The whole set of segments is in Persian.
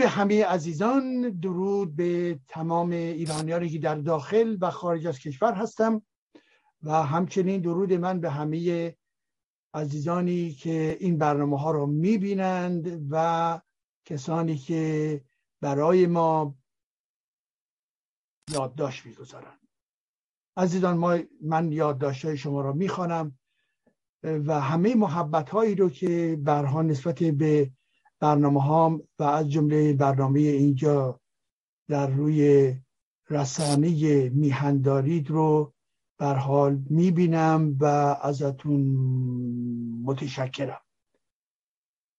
به همه عزیزان درود به تمام ایرانیانی که در داخل و خارج از کشور هستم و همچنین درود من به همه عزیزانی که این برنامه ها رو می‌بینند و کسانی که برای ما یادداشت می‌گذارند. عزیزان ما من یادداشت های شما را می‌خوانم و همه محبت هایی رو که برها نسبت به برنامه ها و از جمله برنامه اینجا در روی رسانه میهندارید رو بر حال می‌بینم و ازتون متشکرم.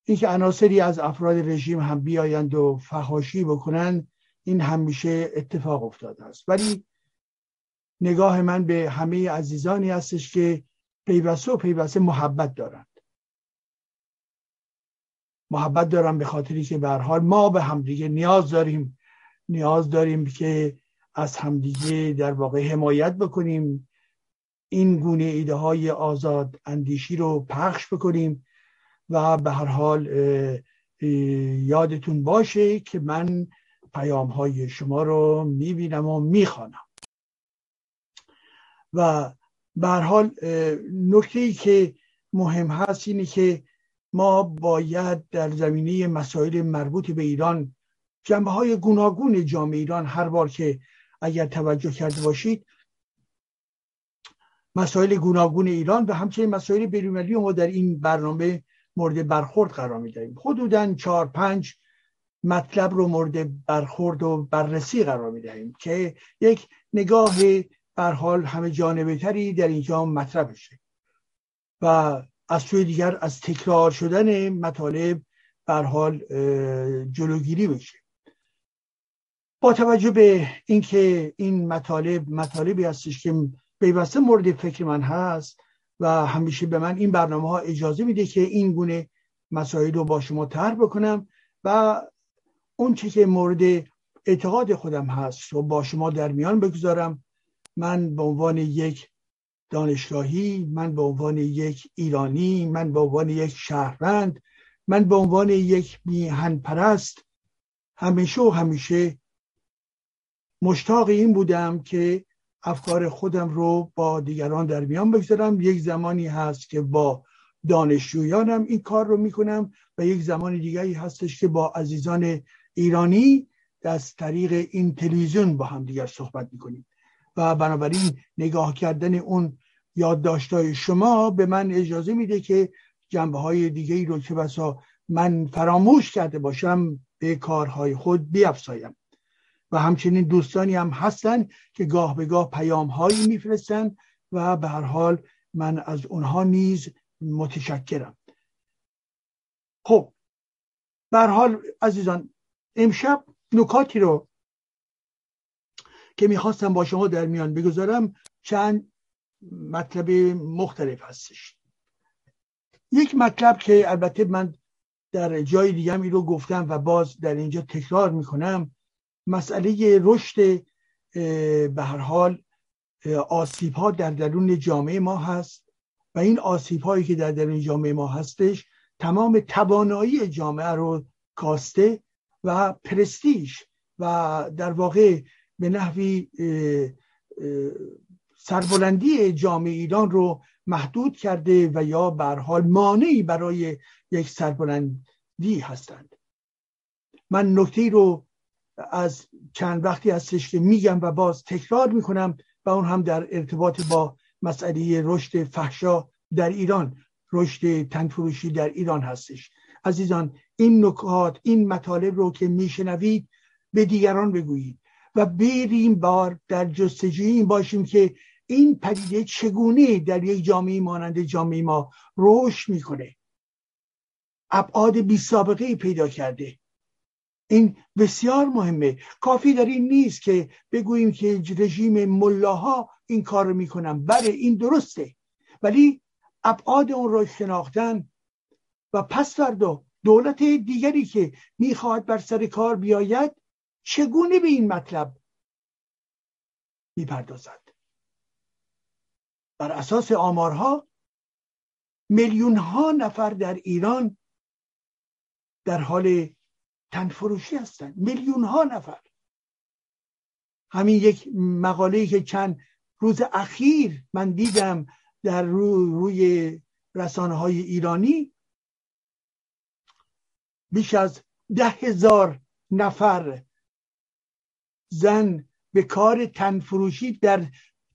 اینکه عناصری از افراد رژیم هم بیایند و فهاشی بکنن این همیشه اتفاق افتاده است. ولی نگاه من به همه عزیزانی هستش که پیوسته و پیوسته محبت دارند محبت دارم به خاطری که به حال ما به همدیگه نیاز داریم. نیاز داریم که از همدیگه در واقع حمایت بکنیم. این گونه ایده های آزاد اندیشی رو پخش بکنیم و به هر حال یادتون باشه که من پیام های شما رو می‌بینم و می‌خوانم. و به هر حال نکته ای که مهم هست اینه که ما باید در زمینه مسائل مربوط به ایران جنبه های گوناگون جامعه ایران هر بار که اگر توجه کرده باشید مسائل گوناگون ایران و همچنین مسائل بین‌المللی ما در این برنامه مورد برخورد قرار می‌دهیم. حدودا چهار پنج مطلب رو مورد برخورد و بررسی قرار می‌دهیم که یک نگاه بر حال همه جانبه تری در اینجا مطرح بشه و از سوی دیگر از تکرار شدن مطالب بر حال جلوگیری بشه. با توجه به اینکه این مطالب مطالبی هستش که پیوسته مورد فکر من هست و همیشه به من این برنامه ها اجازه میده که این گونه مسائل رو با شما طرح بکنم و اون چی که مورد اعتقاد خودم هست و با شما در میان بگذارم. من به عنوان یک دانشگاهی من به عنوان یک ایرانی من به عنوان یک شهروند من به عنوان یک میهن پرست همیشه و همیشه مشتاق این بودم که افکار خودم رو با دیگران در میان بگذارم. یک زمانی هست که با دانشجویانم این کار رو می‌کنم و یک زمان دیگری هستش که با عزیزان ایرانی از طریق این تلویزیون با هم دیگر صحبت می‌کنیم. و بنابراین نگاه کردن اون یادداشتهای شما به من اجازه میده که جنبه های دیگه ای رو که بسا من فراموش کرده باشم به کارهای خود بیافزایم. و همچنین دوستانی هم هستن که گاه به گاه پیام هایی میفرستن و به هر حال من از اونها نیز متشکرم. خب به حال عزیزان امشب نکاتی رو که می‌خواستم با شما در میان بگذارم چند مطلب مختلف هستش. یک مطلب که البته من در جای دیگه این رو گفتم و باز در اینجا تکرار می‌کنم مسئله رشد به هر حال آسیب ها در درون جامعه ما هست و این آسیب هایی که در درون جامعه ما هستش تمام توانایی جامعه رو کاسته و پرستیش و در واقع به نحوی سربلندی جامعه ایران رو محدود کرده و یا حال مانعی برای یک سربلندی هستند. من نکته رو از چند وقتی هستش که میگم و باز تکرار می‌کنم و اون هم در ارتباط با مسئله رشد فحشا در ایران. رشد تنفروشی در ایران هستش. عزیزان این نکات این مطالب رو که میشنوید به دیگران بگویید و بریم بار در جستجوی این باشیم که این پدیده چگونه در یک جامعه مانند جامعه ما رشد می‌کنه؟ ابعاد بی سابقه پیدا کرده. این بسیار مهمه. کافی در این نیست که بگوییم که رژیم ملاها این کار رو می‌کنن. بله این درسته. ولی ابعاد اون رو شناختن و پس فردا دولت دیگری که می‌خواهد بر سر کار بیاید چگونه به این مطلب می‌پردازد؟ بر اساس آمارها میلیون ها نفر در ایران در حال تنفروشی هستند. میلیون ها نفر. همین یک مقاله که چند روز اخیر من دیدم در روی رسانه های ایرانی بیش از ده هزار نفر زن به کار تنفروشی در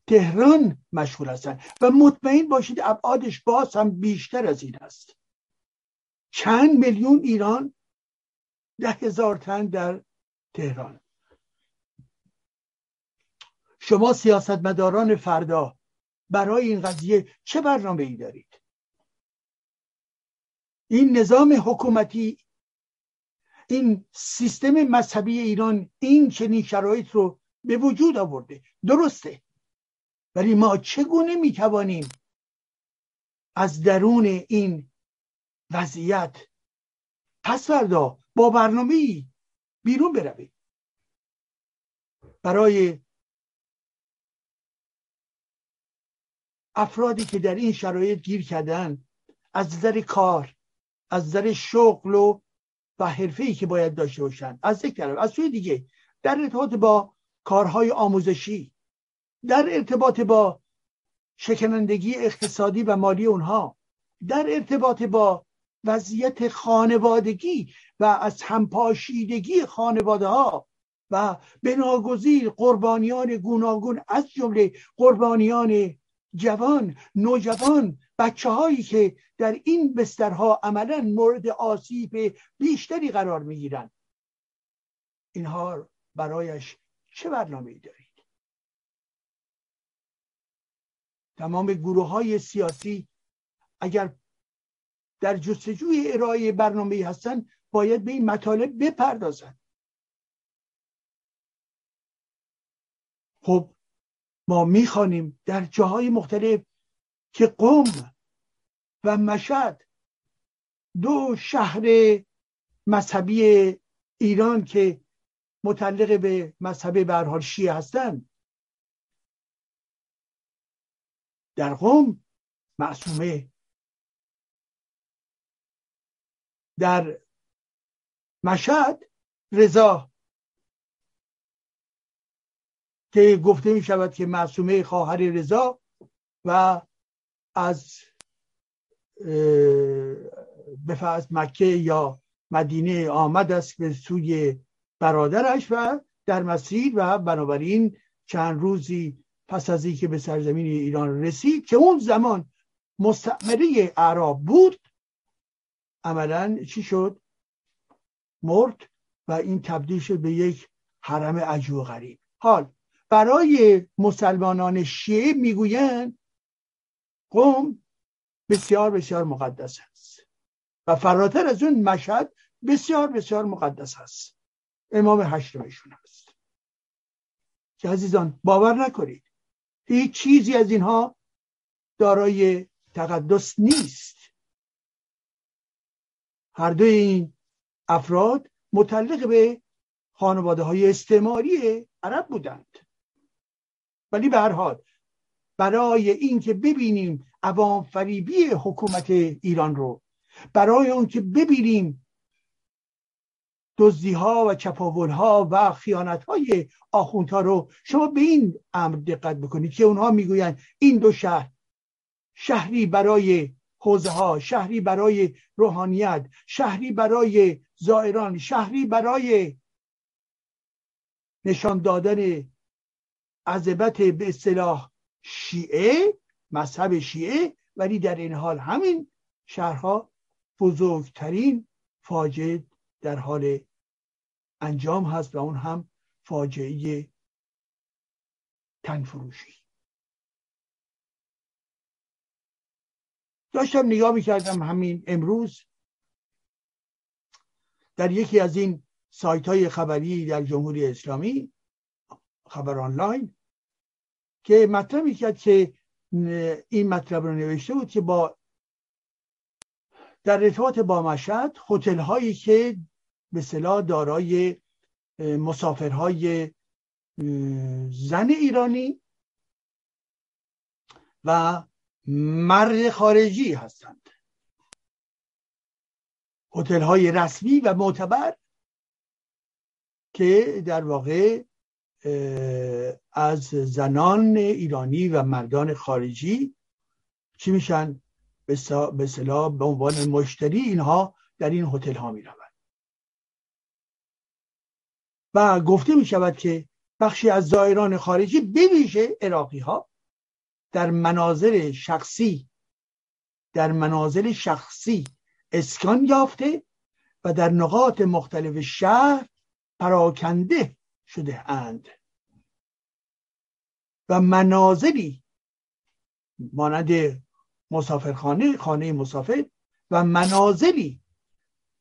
تهران مشغول هستند و مطمئن باشید ابعادش باز هم بیشتر از این است. چند میلیون ایران ده هزار تن در تهران. شما سیاستمداران فردا برای این قضیه چه برنامه ای دارید؟ این نظام حکومتی این سیستم مذهبی ایران این چنین شرایط رو به وجود آورده. درسته. ولی ما چگونه می‌توانیم از درون این وضعیت پس فردا با برنامه بیرون برویم؟ برای افرادی که در این شرایط گیر کردن از نظر کار از نظر شغل و و حرفه ای که باید داشته باشن از یک از سوی دیگه در ارتباط با کارهای آموزشی در ارتباط با شکنندگی اقتصادی و مالی اونها در ارتباط با وضعیت خانوادگی و از همپاشیدگی خانواده ها و بناگزیر قربانیان گوناگون از جمله قربانیان جوان نوجوان بچه هایی که در این بسترها عملا مورد آسیب بیشتری قرار می گیرند اینها برایش چه برنامه ای دارید تمام گروه های سیاسی اگر در جستجوی ارائه برنامه هستن باید به این مطالب بپردازن. خب ما می‌خوانیم در جاهای مختلف که قوم و مشهد دو شهر مذهبی ایران که متعلق به مذهب برحال شیعه هستند در قوم معصومه. در مشهد رضا. که گفته می شود که معصومه خواهر رضا و از به مکه یا مدینه آمد است به سوی برادرش و در مسیر و بنابراین چند روزی پس از اینکه به سرزمین ایران رسید که اون زمان مستعمره اعراب بود عملا چی شد؟ مرد و این تبدیل شد به یک حرم عجو غریب. حال برای مسلمانان شیعه می‌گویند قوم بسیار بسیار مقدس است و فراتر از اون مشهد بسیار بسیار مقدس است. امام هشتمشون است. که عزیزان باور نکنید هیچ چیزی از اینها دارای تقدس نیست. هر دو این افراد متعلق به خانواده های استعماری عرب بودند. ولی به هر حال برای اینکه ببینیم عوام فریبی حکومت ایران رو برای اون که ببینیم دزدی ها و چپاول ها و خیانت های آخوندها رو شما به این امر دقت بکنید که اونها می‌گویند این دو شهر شهری برای حوزه ها شهری برای روحانیت شهری برای زائران شهری برای نشان دادن عذبت به اصطلاح شیعه مذهب شیعه ولی در این حال همین شهرها بزرگترین فاجعه در حال انجام هست و اون هم فاجعه تنفروشی داشتم نگاه می‌کردم همین امروز در یکی از این سایت های خبری در جمهوری اسلامی خبر آنلاین که مطلبی کرد که این مطلب رو نوشته بود که با در ارتباط با مشهد هتل هایی که به صلاح دارای مسافرهای زن ایرانی و مرد خارجی هستند. هتل های رسمی و معتبر که در واقع از زنان ایرانی و مردان خارجی چی میشن؟ به صلاح به عنوان مشتری اینها در این هتل ها می روند و گفته می شود که بخشی از زائران خارجی بویژه عراقی ها در مناظر شخصی در منازل شخصی اسکان یافته و در نقاط مختلف شهر پراکنده شده اند. و منازلی مانند مسافرخانه خانه مسافر و منازلی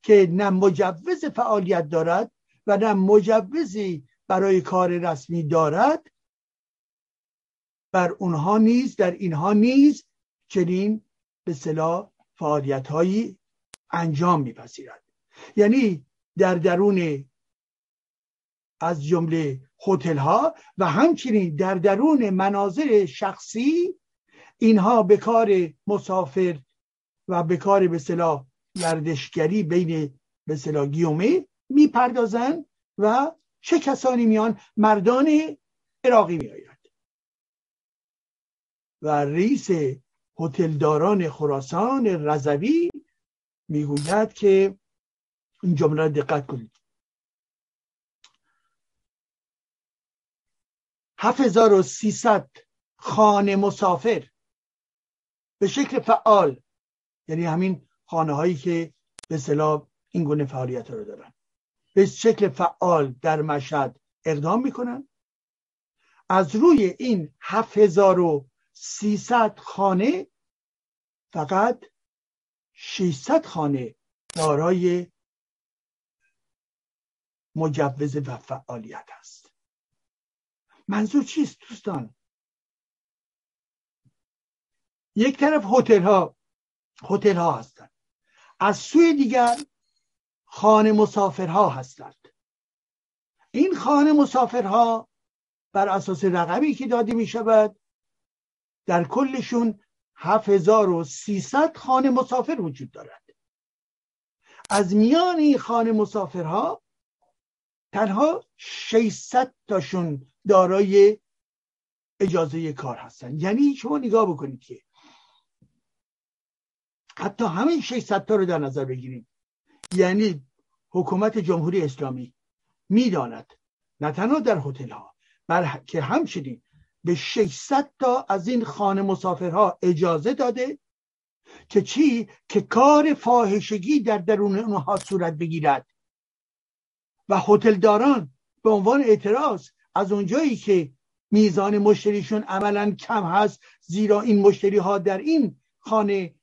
که نه مجوز فعالیت دارد و نه مجوزی برای کار رسمی دارد. بر اونها نیز در اینها نیز چنین به صلاح فعالیت هایی انجام میپذیرد. یعنی در درون از جمله هتل ها و همچنین در درون مناظر شخصی اینها به کار مسافر و به کار به صلاح گردشگری بین به صلاح گیومه می‌پردازند و چه کسانی میان مردان عراقی میآید و رئیس هتلداران خراسان رضوی می‌گوید که این جمله دقت کنید. 7300 خانه مسافر به شکل فعال یعنی همین خانه هایی که به صلاح این گونه فعالیت رو دارن. به شکل فعال در مشهد اقدام می‌کنن. از روی این 7300 خانه فقط 600 خانه دارای مجوز و فعالیت است. منظور چیست دوستان؟ یک طرف هتل ها هتل ها هستند از سوی دیگر خانه مسافرها هستند. این خانه مسافرها بر اساس رقمی که داده می شود در کلشون 7300 خانه مسافر وجود دارد. از میان این خانه مسافرها تنها 600 تاشون دارای اجازه کار هستن یعنی شما نگاه بکنید که حتی همین 600 تا رو در نظر بگیریم یعنی حکومت جمهوری اسلامی می‌داند نه تنها در هتل ها که همچنین به 600 تا از این خانه مسافرها اجازه داده که چی؟ که کار فاحشگی در درون اونها صورت بگیرد. و هتلداران به عنوان اعتراض از اونجایی که میزان مشتریشون عملا کم هست زیرا این مشتری ها در این خانه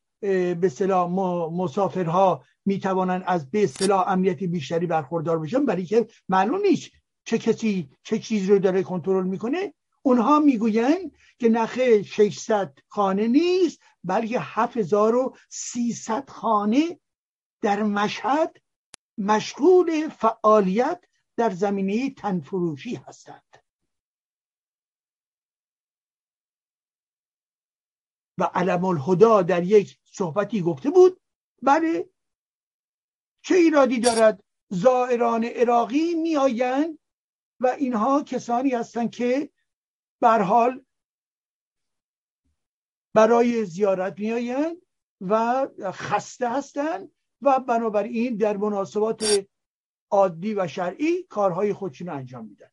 به صلاح مسافرها می‌توانند از به صلاح امنیتی بیشتری برخوردار بشن برای که معلوم نیست چه کسی چه چیزی رو داره کنترل می‌کنه. اونها می‌گویند که نخه 600 خانه نیست بلکه 7300 خانه در مشهد مشغول فعالیت در زمینه تنفروشی هستند. و علم الهدا در یک صحبتی گفته بود بله چه ایرادی دارد زائران عراقی میآیند و اینها کسانی هستند که بر حال برای زیارت میآیند و خسته هستند و بنابراین در مناسبات عادی و شرعی کارهای خودشون انجام میدن.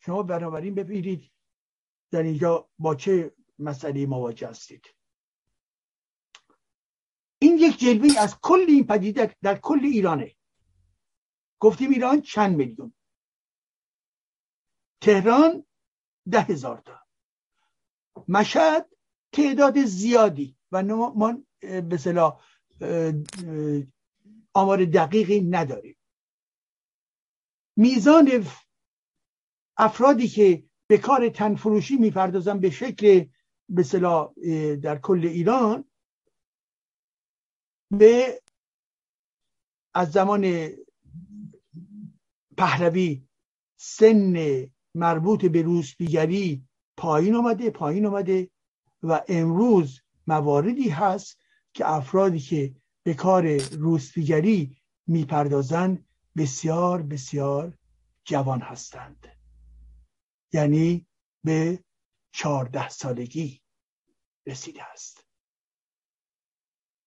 شما بنابراین ببینید در اینجا با چه مسئله مواجه هستید. این یک جلوی از کل این پدیده در کل ایرانه. گفتیم ایران چند میلیون؟ تهران ده هزار تا. مشهد تعداد زیادی و ما به صلاح آمار دقیقی نداریم. میزان افرادی که به کار تنفروشی می‌پردازن به شکل به در کل ایران به از زمان پهلوی سن مربوط به روسپیگری پایین آمده پایین آمده و امروز مواردی هست که افرادی که به کار روسپیگری می‌پردازند بسیار بسیار جوان هستند. یعنی به چهارده سالگی رسیده است.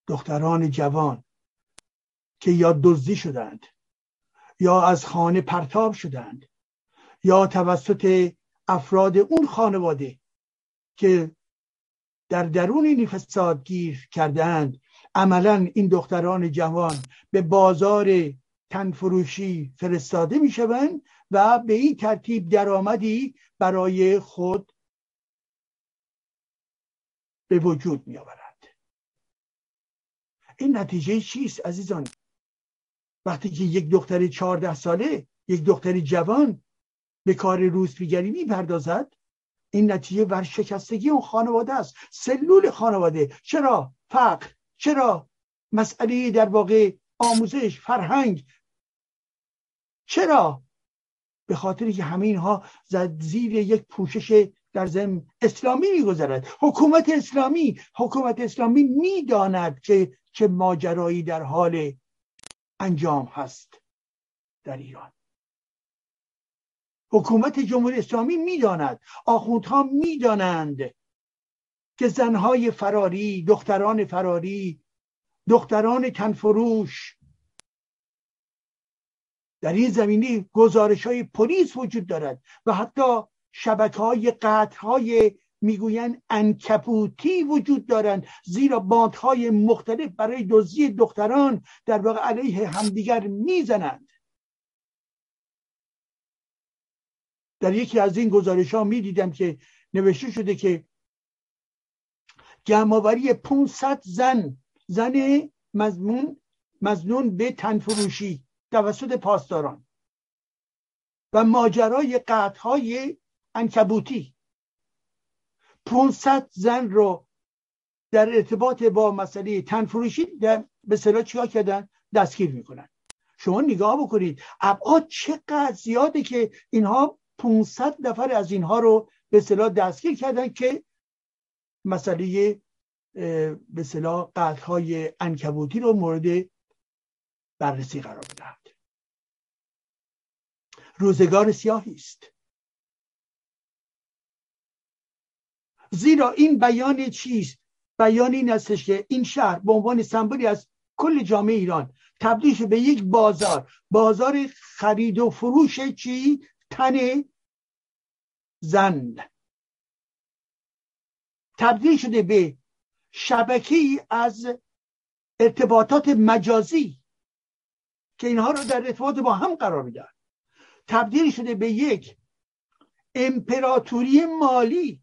دختران جوان که یا دزدی شدند یا از خانه پرتاب شدند یا توسط افراد اون خانواده که در درون این فساد گیر کردند عملا این دختران جوان به بازار تنفروشی فرستاده می شوند و به این ترتیب درآمدی برای خود به وجود می آورند این نتیجه چیست عزیزان؟ وقتی که یک دختر چهارده ساله یک دختر جوان به کار روزپیگری می‌پردازد این نتیجه ورشکستگی اون خانواده است. سلول خانواده. چرا فقر؟ چرا مسئله در واقع آموزش فرهنگ؟ چرا؟ به خاطر که همه اینها زیر یک پوشش در زم اسلامی میگذرد. حکومت اسلامی حکومت اسلامی می‌داند که چه ماجرایی در حال انجام هست در ایران. حکومت جمهوری اسلامی می‌داند آخوندها می‌دانند که زنهای فراری دختران فراری دختران تنفروش در این زمینه گزارش های پلیس وجود دارد و حتی شبکه های قطع های می‌گویند انکپوتی وجود دارند زیرا باندهای مختلف برای دزدی دختران در واقع علیه همدیگر می‌زنند. در یکی از این گزارش ها می دیدم که نوشته شده که جمعآوری 500 زن زن مزمون مزنون به تنفروشی توسط پاسداران و ماجرای های انکبوتی. 500 زن رو در ارتباط با مسئله تنفروشی به صلاح چیکار کردن؟ دستگیر می‌کنن. شما نگاه بکنید ابعاد چقدر زیاده که اینها 500 نفر از اینها رو به صلاح دستگیر کردن که مسئله به صلاح قتل های انکبوتی رو مورد بررسی قرار بدهند روزگار سیاهی است. زیرا این بیان چیست؟ بیان این استش که این شهر به عنوان سمبولی از کل جامعه ایران تبدیل به یک بازار. بازار خرید و فروش چی؟ تن زن. تبدیل شده به شبکه از ارتباطات مجازی که اینها رو در ارتباط با هم قرار میدن تبدیل شده به یک امپراتوری مالی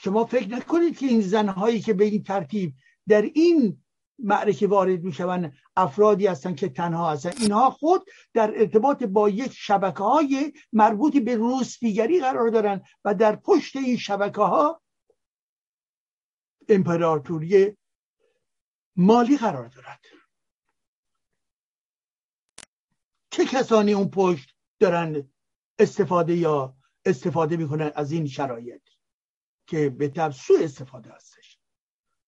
شما فکر نکنید که این زنهایی که به این ترتیب در این معرکه وارد می‌شوند افرادی هستند که تنها هستند. اینها خود در ارتباط با یک شبکه های مربوط به روسپیگری قرار دارند و در پشت این شبکه ها امپراتوری مالی قرار دارد. چه کسانی اون پشت دارن استفاده یا استفاده می‌کنن از این شرایط؟ که به طب سوء استفاده هستش.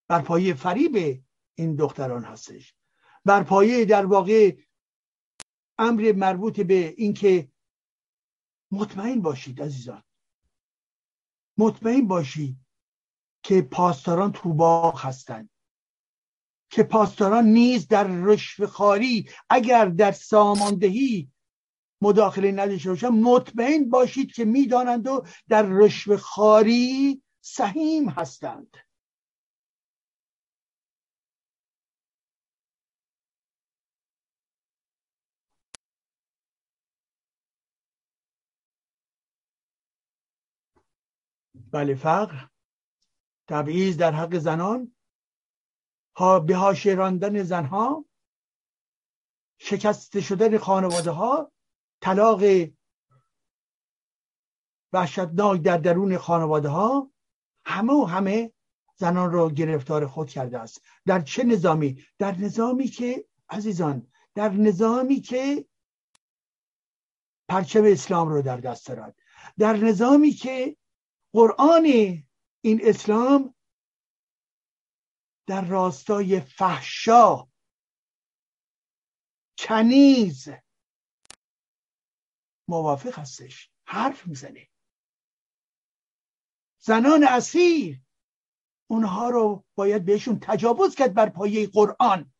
بر پایه فریب این دختران هستش. بر پایه در واقع امر مربوط به اینکه مطمئن باشید عزیزان. مطمئن باشید که پاسداران تو باغ هستند. که پاسداران نیز در رشوه خاری اگر در ساماندهی مداخله نداشته باشن مطمئن باشید که می‌دانند و در رشوه خاری سهیم هستند. بله فقر تبعیض در حق زنان ها به راندن زنها شکسته شدن خانواده ها طلاق وحشتناک در درون خانواده ها همه و همه زنان را گرفتار خود کرده است. در چه نظامی؟ در نظامی که عزیزان در نظامی که پرچم اسلام رو در دست دارد. در نظامی که قرآن این اسلام در راستای فحشا کنیز موافق هستش. حرف می‌زنه. زنان اسیر. اونها رو باید بهشون تجاوز کرد بر پایه قرآن.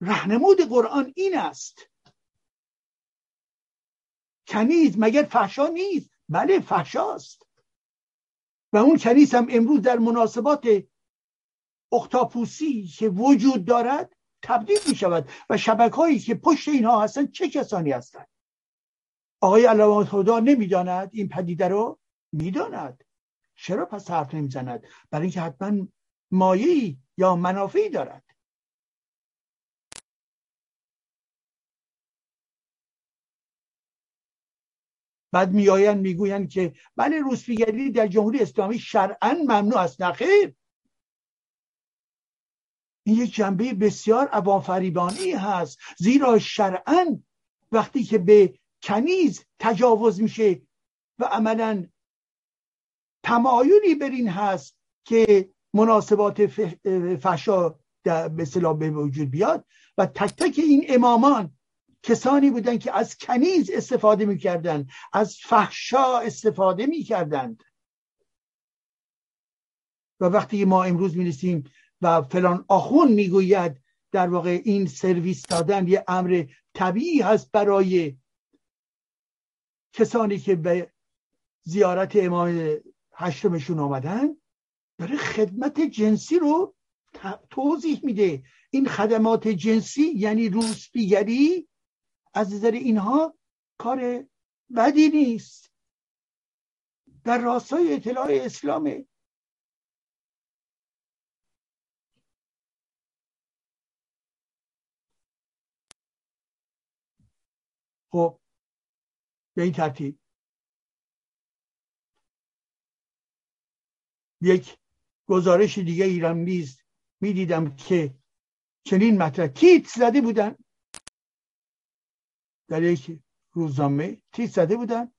رهنمود قرآن این است. کنیز مگر فحشا نیست؟ بله فحشاست. و اون کنیز هم امروز در مناسبات اختاپوسی که وجود دارد تبدیل می شود و شبکه هایی که پشت اینها هستن چه کسانی هستند؟ آقای علامه خدا نمی‌داند؟ این پدیده رو می‌داند. چرا پس حرف نمی‌زند؟ برای اینکه حتما مایه یا منافعی دارد. بعد میآیند می‌گویند که بله روسپیگری در جمهوری اسلامی شرعا ممنوع است نخیر این یک جنبه بسیار عوام هست. زیرا شرعا وقتی که به کنیز تجاوز میشه و عملا تمایلی بر این هست که مناسبات فحشا به اصطلاح به وجود بیاد و تک تک این امامان کسانی بودن که از کنیز استفاده می‌کردند از فحشا استفاده می‌کردند. و وقتی ما امروز می‌رسیم و فلان آخون می‌گوید در واقع این سرویس دادن یه امر طبیعی هست برای کسانی که به زیارت امام هشتمشون آمدن داره خدمت جنسی رو توضیح میده. این خدمات جنسی یعنی روسپیگری از نظر اینها کار بدی نیست. در راستای اطلاع اسلامه خب به این ترتیب. یک گزارش دیگه ایران نیز می‌دیدم که چنین مطرح تیت زده بودن. در یک روزنامه تیت زده بودن.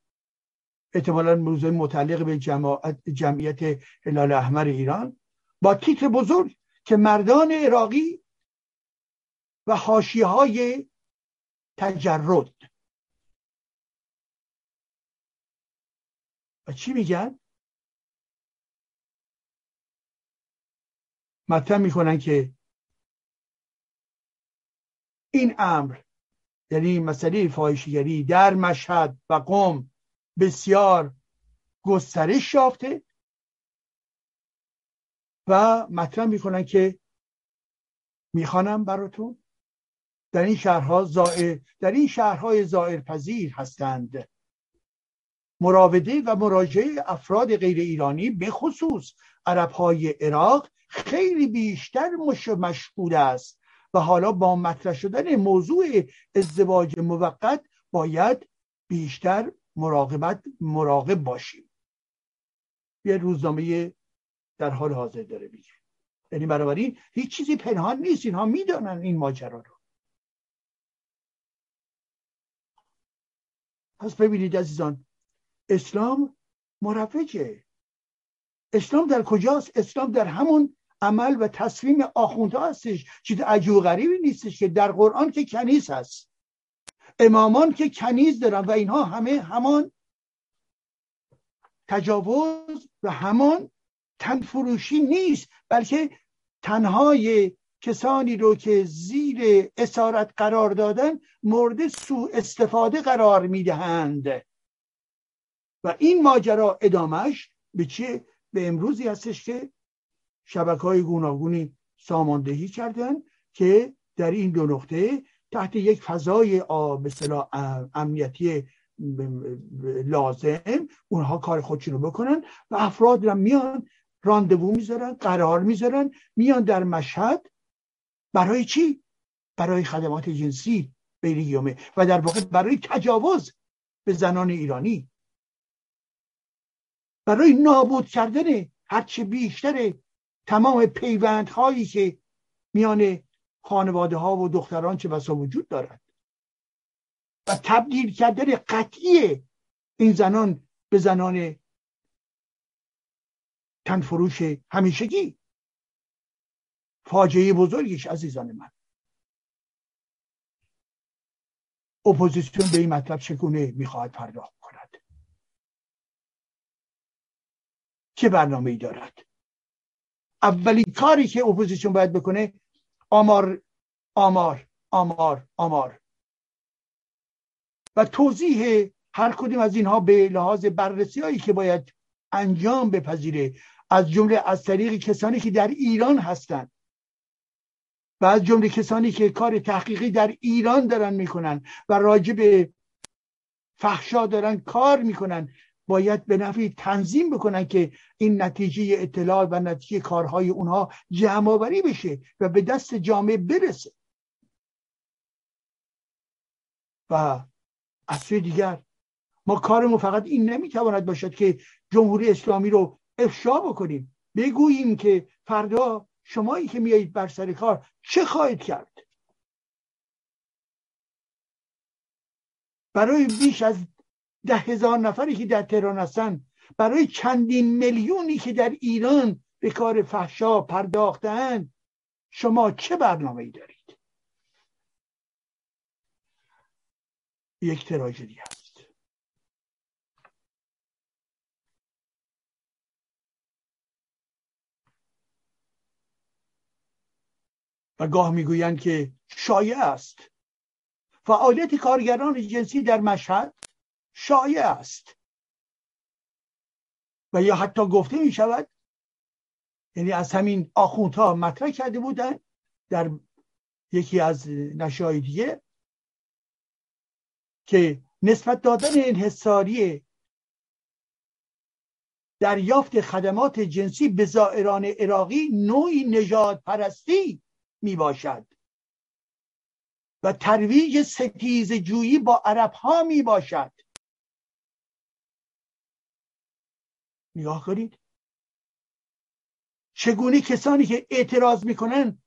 احتمالا موضوع متعلق به جماعت جمعیت هلال احمر ایران. با تیتر بزرگ که مردان عراقی و حاشیه های تجرد چی میگن؟ مطرح می‌کنن که این امر یعنی مسئله فاحشگری در مشهد و قوم بسیار گسترش یافته و مطرح می‌کنن که می‌خوانم براتون. در این شهرها زائر در این شهرهای زائر پذیر هستند. مراوده و مراجعه افراد غیر ایرانی به خصوص عرب های عراق خیلی بیشتر مش مشهود است و حالا با مطرح شدن موضوع ازدواج موقت باید بیشتر مراقبت مراقب باشیم. یه روزنامه در حال حاضر داره میگه. یعنی بنابراین هیچ چیزی پنهان نیست. اینها می‌دانن این ماجرا رو. پس ببینید عزیزان اسلام مرفجه اسلام در کجاست؟ اسلام در همون عمل و تصمیم آخوندها هستش. چیز عجیب غریبی نیستش که در قرآن که کنیز هست. امامان که کنیز دارن و اینها همه همان تجاوز و همان تنفروشی نیست. بلکه تنهای کسانی رو که زیر اسارت قرار دادن مورد سوء استفاده قرار می‌دهند. و این ماجرا ادامش به چه به امروزی هستش که شبکه های گوناگونی ساماندهی کردن که در این دو نقطه تحت یک فضای به امنیتی لازم اونها کار خودشون رو بکنن و افراد را میان راندوو می‌ذارن قرار می‌ذارن میان در مشهد برای چی؟ برای خدمات جنسی بین و در واقع برای تجاوز به زنان ایرانی. برای نابود کردن هرچه بیشتر تمام پیوندهایی که میان خانواده ها و دختران چه بسا وجود دارد. و تبدیل کردن قطعی این زنان به زنان تنفروش همیشگی. فاجعه بزرگیش عزیزان من. اپوزیسیون به این مطلب چگونه می‌خواهد پرداخت کند چه برنامه ای دارد؟ اولین کاری که اپوزیسیون باید بکنه آمار آمار آمار آمار. و توضیح هر کدوم از اینها به لحاظ بررسی هایی که باید انجام بپذیره از جمله از طریق کسانی که در ایران هستند و از جمله کسانی که کار تحقیقی در ایران دارن می‌کنن و راجع به فحشا دارن کار می‌کنن. باید به نفعی تنظیم بکنن که این نتیجه اطلاع و نتیجه کارهای اونها جمع بشه و به دست جامعه برسه. و از سوی دیگر ما کارمون فقط این نمی‌تواند باشد که جمهوری اسلامی رو افشا بکنیم. بگوییم که فردا شمایی که میایید بر سر کار چه خواهید کرد؟ برای بیش از ده هزار نفری که در تهران هستن برای چندین میلیونی که در ایران به کار فحشا پرداختن شما چه برنامه ای دارید؟ یک تراژدی است و گاه می‌گویند که شایع است. فعالیت کارگران جنسی در مشهد شایع است. و یا حتی گفته می شود یعنی از همین آخوندها مطرح کرده بودن در یکی از نشای دیگه که نسبت دادن انحصاری دریافت خدمات جنسی به زائران عراقی نوعی نجات پرستی می باشد. و ترویج ستیز جویی با عرب ها می باشد. نگاه کنید. چگونه کسانی که اعتراض می‌کنن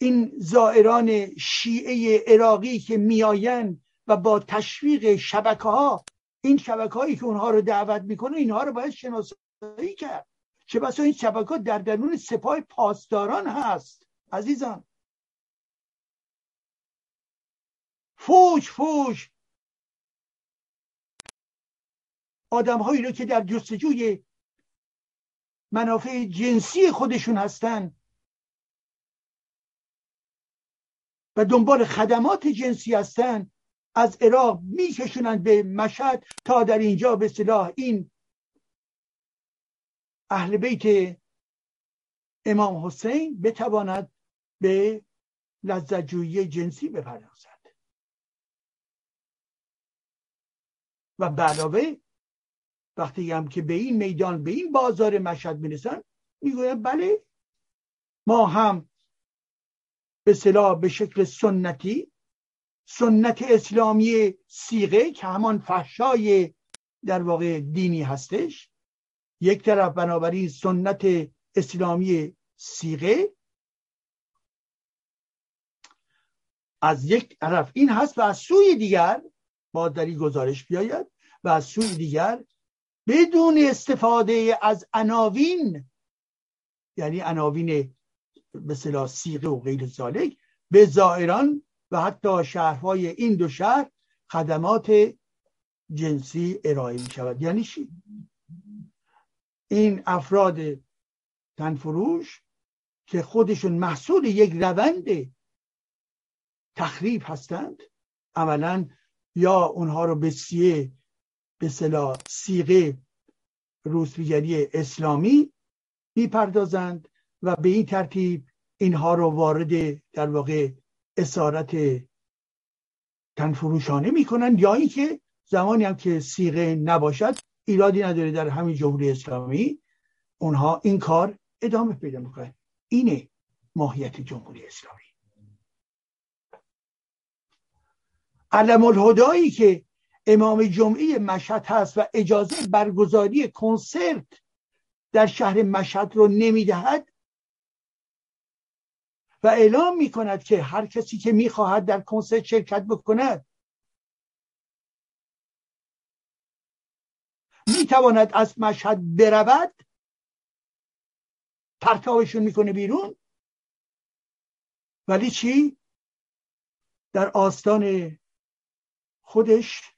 این زائران شیعه عراقی که میآیند و با تشویق شبکه ها این شبکه هایی که اونها رو دعوت می‌کنه اینها رو باید شناسایی کرد. چه بسا این شبکه در درون سپاه پاسداران هست عزیزان. فوش فوش. آدم هایی رو که در جستجوی منافع جنسی خودشون هستن و دنبال خدمات جنسی هستن از عراق میکشونند به مشهد تا در اینجا به صلاح این اهل بیت امام حسین بتواند به لذتجویی جنسی بپردازد. و به علاوه وقتی هم که به این میدان به این بازار مشهد می‌رسن می‌گویم بله ما هم به صلاح به شکل سنتی سنت اسلامی سیغه که همان فحشای در واقع دینی هستش یک طرف بنابراین سنت اسلامی سیغه از یک طرف این هست و از سوی دیگر با در این گزارش بیاید و از سوی دیگر بدون استفاده از عناوین یعنی عناوین صلاح سیغه و غیر ذالک به زائران و حتی شهرهای این دو شهر خدمات جنسی ارائه می شود یعنی چی؟ این افراد تنفروش که خودشون محصول یک روند تخریب هستند عملا یا اونها رو به سیه به صلاح سیغه روسپیگری اسلامی می‌پردازند و به این ترتیب اینها رو وارد در واقع اسارت تنفروشانه می‌کنن یا اینکه زمانی هم که سیغه نباشد ایرادی نداره در همین جمهوری اسلامی اونها این کار ادامه پیدا می‌کنن اینه ماهیت جمهوری اسلامی. علم الهدایی که امام جمعی مشهد هست و اجازه برگزاری کنسرت در شهر مشهد رو نمی‌دهد و اعلام می کند که هر کسی که می‌خواهد در کنسرت شرکت بکند می‌تواند از مشهد برود پرتابشون می‌کنه بیرون. ولی چی؟ در آستان خودش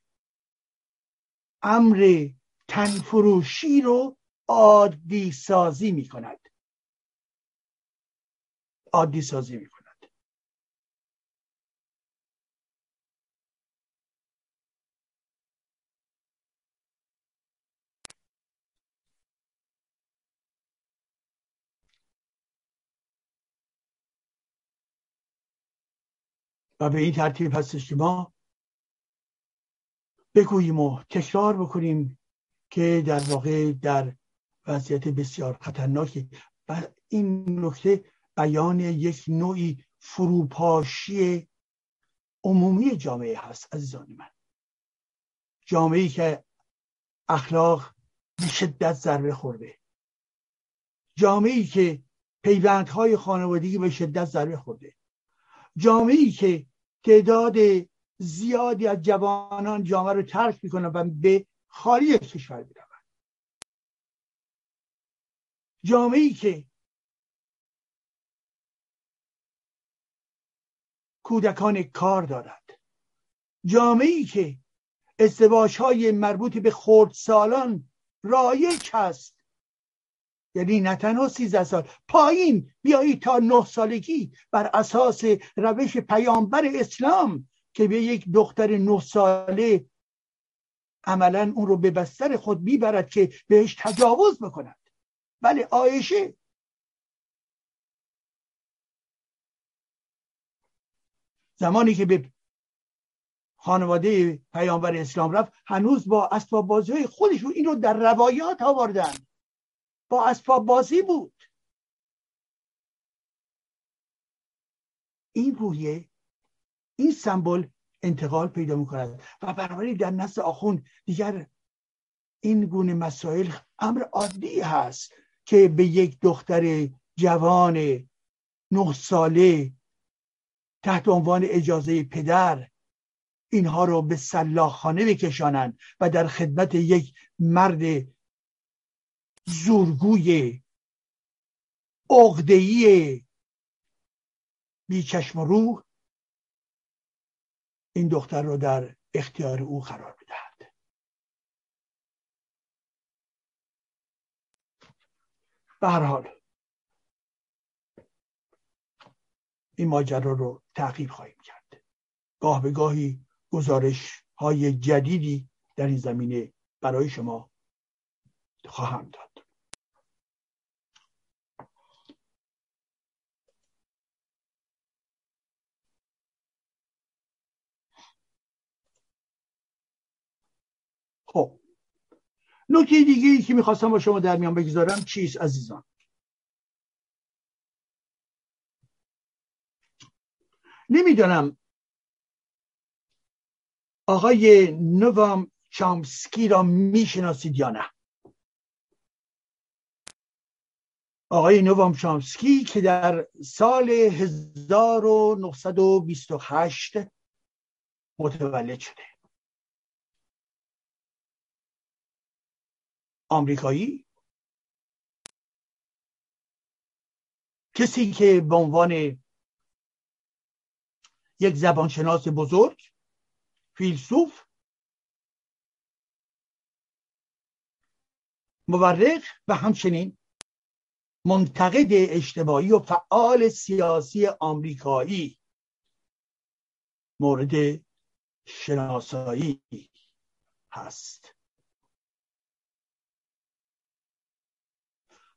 امر تنفروشی رو عادی سازی می کند عادی سازی می کند و به این ترتیب هستش که ما بگوییم و تکرار بکنیم که در واقع در وضعیت بسیار خطرناکی. و این نکته بیان یک نوعی فروپاشی عمومی جامعه هست عزیزان من. جامعه که اخلاق به شدت ضربه خورده. جامعه که پیوندهای خانوادگی به شدت ضربه خورده. جامعه که تعداد زیادی از جوانان جامعه رو ترک می‌کنن و به خارج کشور می‌روند. جامعه ای که کودکان کار دارد. جامعه ای که ازدواج های مربوط به سالان رایج هست. یعنی نه تنها سیزده سال. پایین بیایید تا نه سالگی بر اساس روش پیامبر اسلام که به یک دختر نه ساله عملا اون رو به بستر خود می‌برد که بهش تجاوز بکند. بله آیشه زمانی که به خانواده پیامبر اسلام رفت هنوز با اسباب بازی های خودشون این رو در روایات آوردن. با اسباب بازی بود. این رویه این سمبل انتقال پیدا می‌کند و بنابراین در نسل آخون دیگر این گونه مسائل امر عادی هست که به یک دختر جوان نه ساله تحت عنوان اجازه پدر اینها رو به سلاخانه بکشانند و در خدمت یک مرد زورگوی عقده‌ای بیچشم روح این دختر رو در اختیار او قرار بدهد به هر حال این ماجرا رو تعقیب خواهیم کرد. گاه به گاهی گزارش های جدیدی در این زمینه برای شما خواهم داد خب نکته دیگه ای که می‌خواستم با شما در میان بگذارم چیست عزیزان؟ نمی‌دانم آقای نوام چامسکی را می‌شناسید یا نه؟ آقای نوام چامسکی که در سال 1928 متولد شده. آمریکایی. کسی که به عنوان یک زبانشناس بزرگ فیلسوف مورخ و همچنین منتقد اجتماعی و فعال سیاسی آمریکایی مورد شناسایی هست.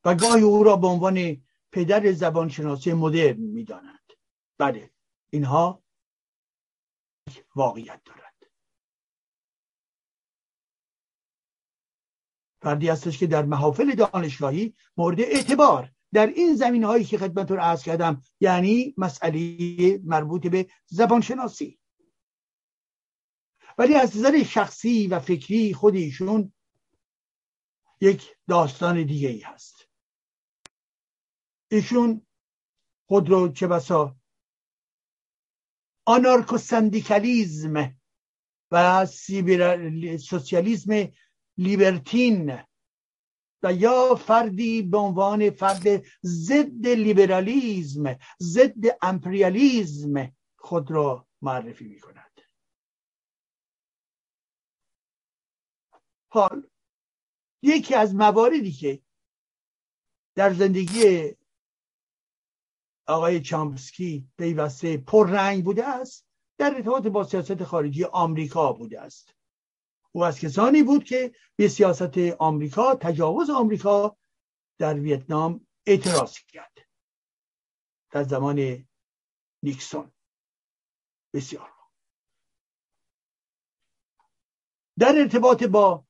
و گاهی او را به عنوان پدر زبانشناسی مدرن می‌دانند. بله اینها واقعیت دارد فردی هستش که در محافل دانشگاهی مورد اعتبار در این زمین هایی که خدمتتون عرض کردم یعنی مسئله مربوط به زبان شناسی ولی از نظر شخصی و فکری خود ایشون یک داستان دیگه ای هست. ایشون خود رو چه بسا؟ آنارکوسندیکالیزم و سوسیالیزم لیبرتین و یا فردی به عنوان فرد ضد لیبرالیزم ضد امپریالیزم خود را معرفی می کند حال یکی از مواردی که در زندگی آقای چامسکی پیوسته پررنگ بوده است در ارتباط با سیاست خارجی آمریکا بوده است. او از کسانی بود که به سیاست آمریکا تجاوز آمریکا در ویتنام اعتراض کرد. در زمان نیکسون. بسیار در ارتباط با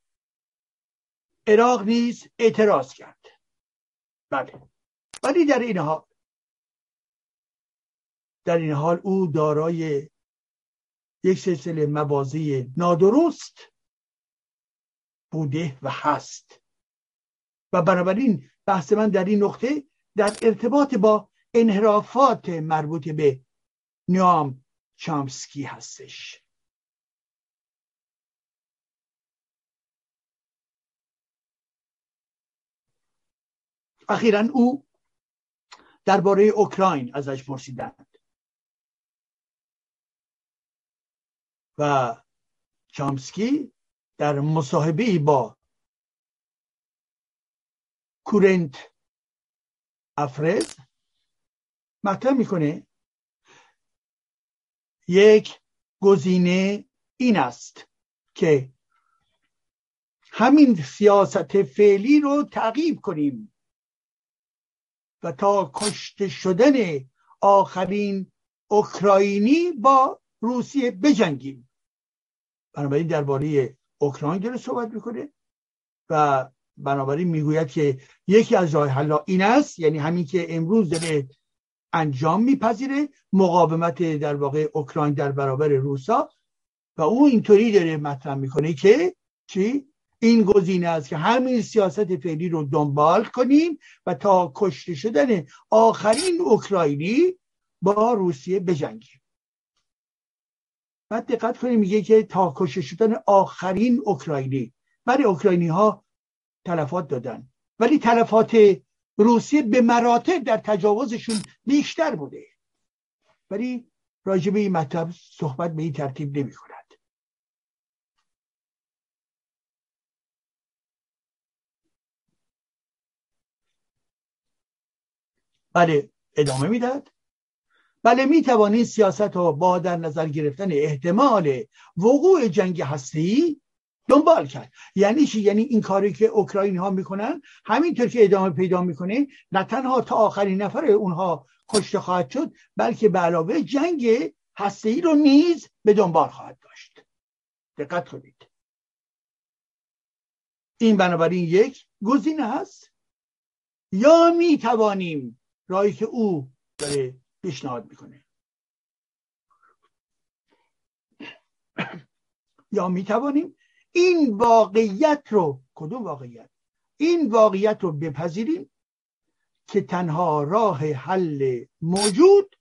عراق نیز اعتراض کرد. بله. ولی در این حال در این حال او دارای یک سلسله موازی نادرست بوده و هست. و بنابراین بحث من در این نقطه در ارتباط با انحرافات مربوط به نیام چامسکی هستش. اخیرا او درباره اوکراین ازش پرسیدند. و چامسکی در مصاحبه با کورنت افرز مطرح می‌کنه. یک گزینه این است که همین سیاست فعلی رو تعقیب کنیم و تا کشته شدن آخرین اوکراینی با روسیه بجنگیم. بنابراین درباره اوکراین داره صحبت می‌کنه و بنابراین می‌گوید که یکی از راه حل این است یعنی همین که امروز داره انجام میپذیره مقاومت در واقع اوکراین در برابر روسا و او اینطوری داره مطرح می‌کنه که چی؟ این گزینه است که همین سیاست فعلی رو دنبال کنیم و تا کشته شدن آخرین اوکراینی با روسیه بجنگیم. بعد دقت کنیم میگه که تا کشته شدن آخرین اوکراینی. برای اوکراینی ها تلفات دادن. ولی تلفات روسیه به مراتب در تجاوزشون بیشتر بوده. ولی راجبه این مطلب صحبت به این ترتیب نمی کند بله ادامه می‌داد بله می توانید سیاست رو با در نظر گرفتن احتمال وقوع جنگ هستی دنبال کرد. یعنی چی؟ یعنی این کاری که اوکراین ها می‌کنن همینطور که ادامه پیدا می‌کنه نه تنها تا آخرین نفر اونها کشته خواهد شد بلکه به علاوه جنگ هسته رو نیز به دنبال خواهد داشت. دقت کنید. این بنابراین یک گزینه هست. یا می توانیم راهی که او داره پیشنهاد می‌کنه. یا می توانیم این واقعیت رو کدوم واقعیت؟ این واقعیت رو بپذیریم که تنها راه حل موجود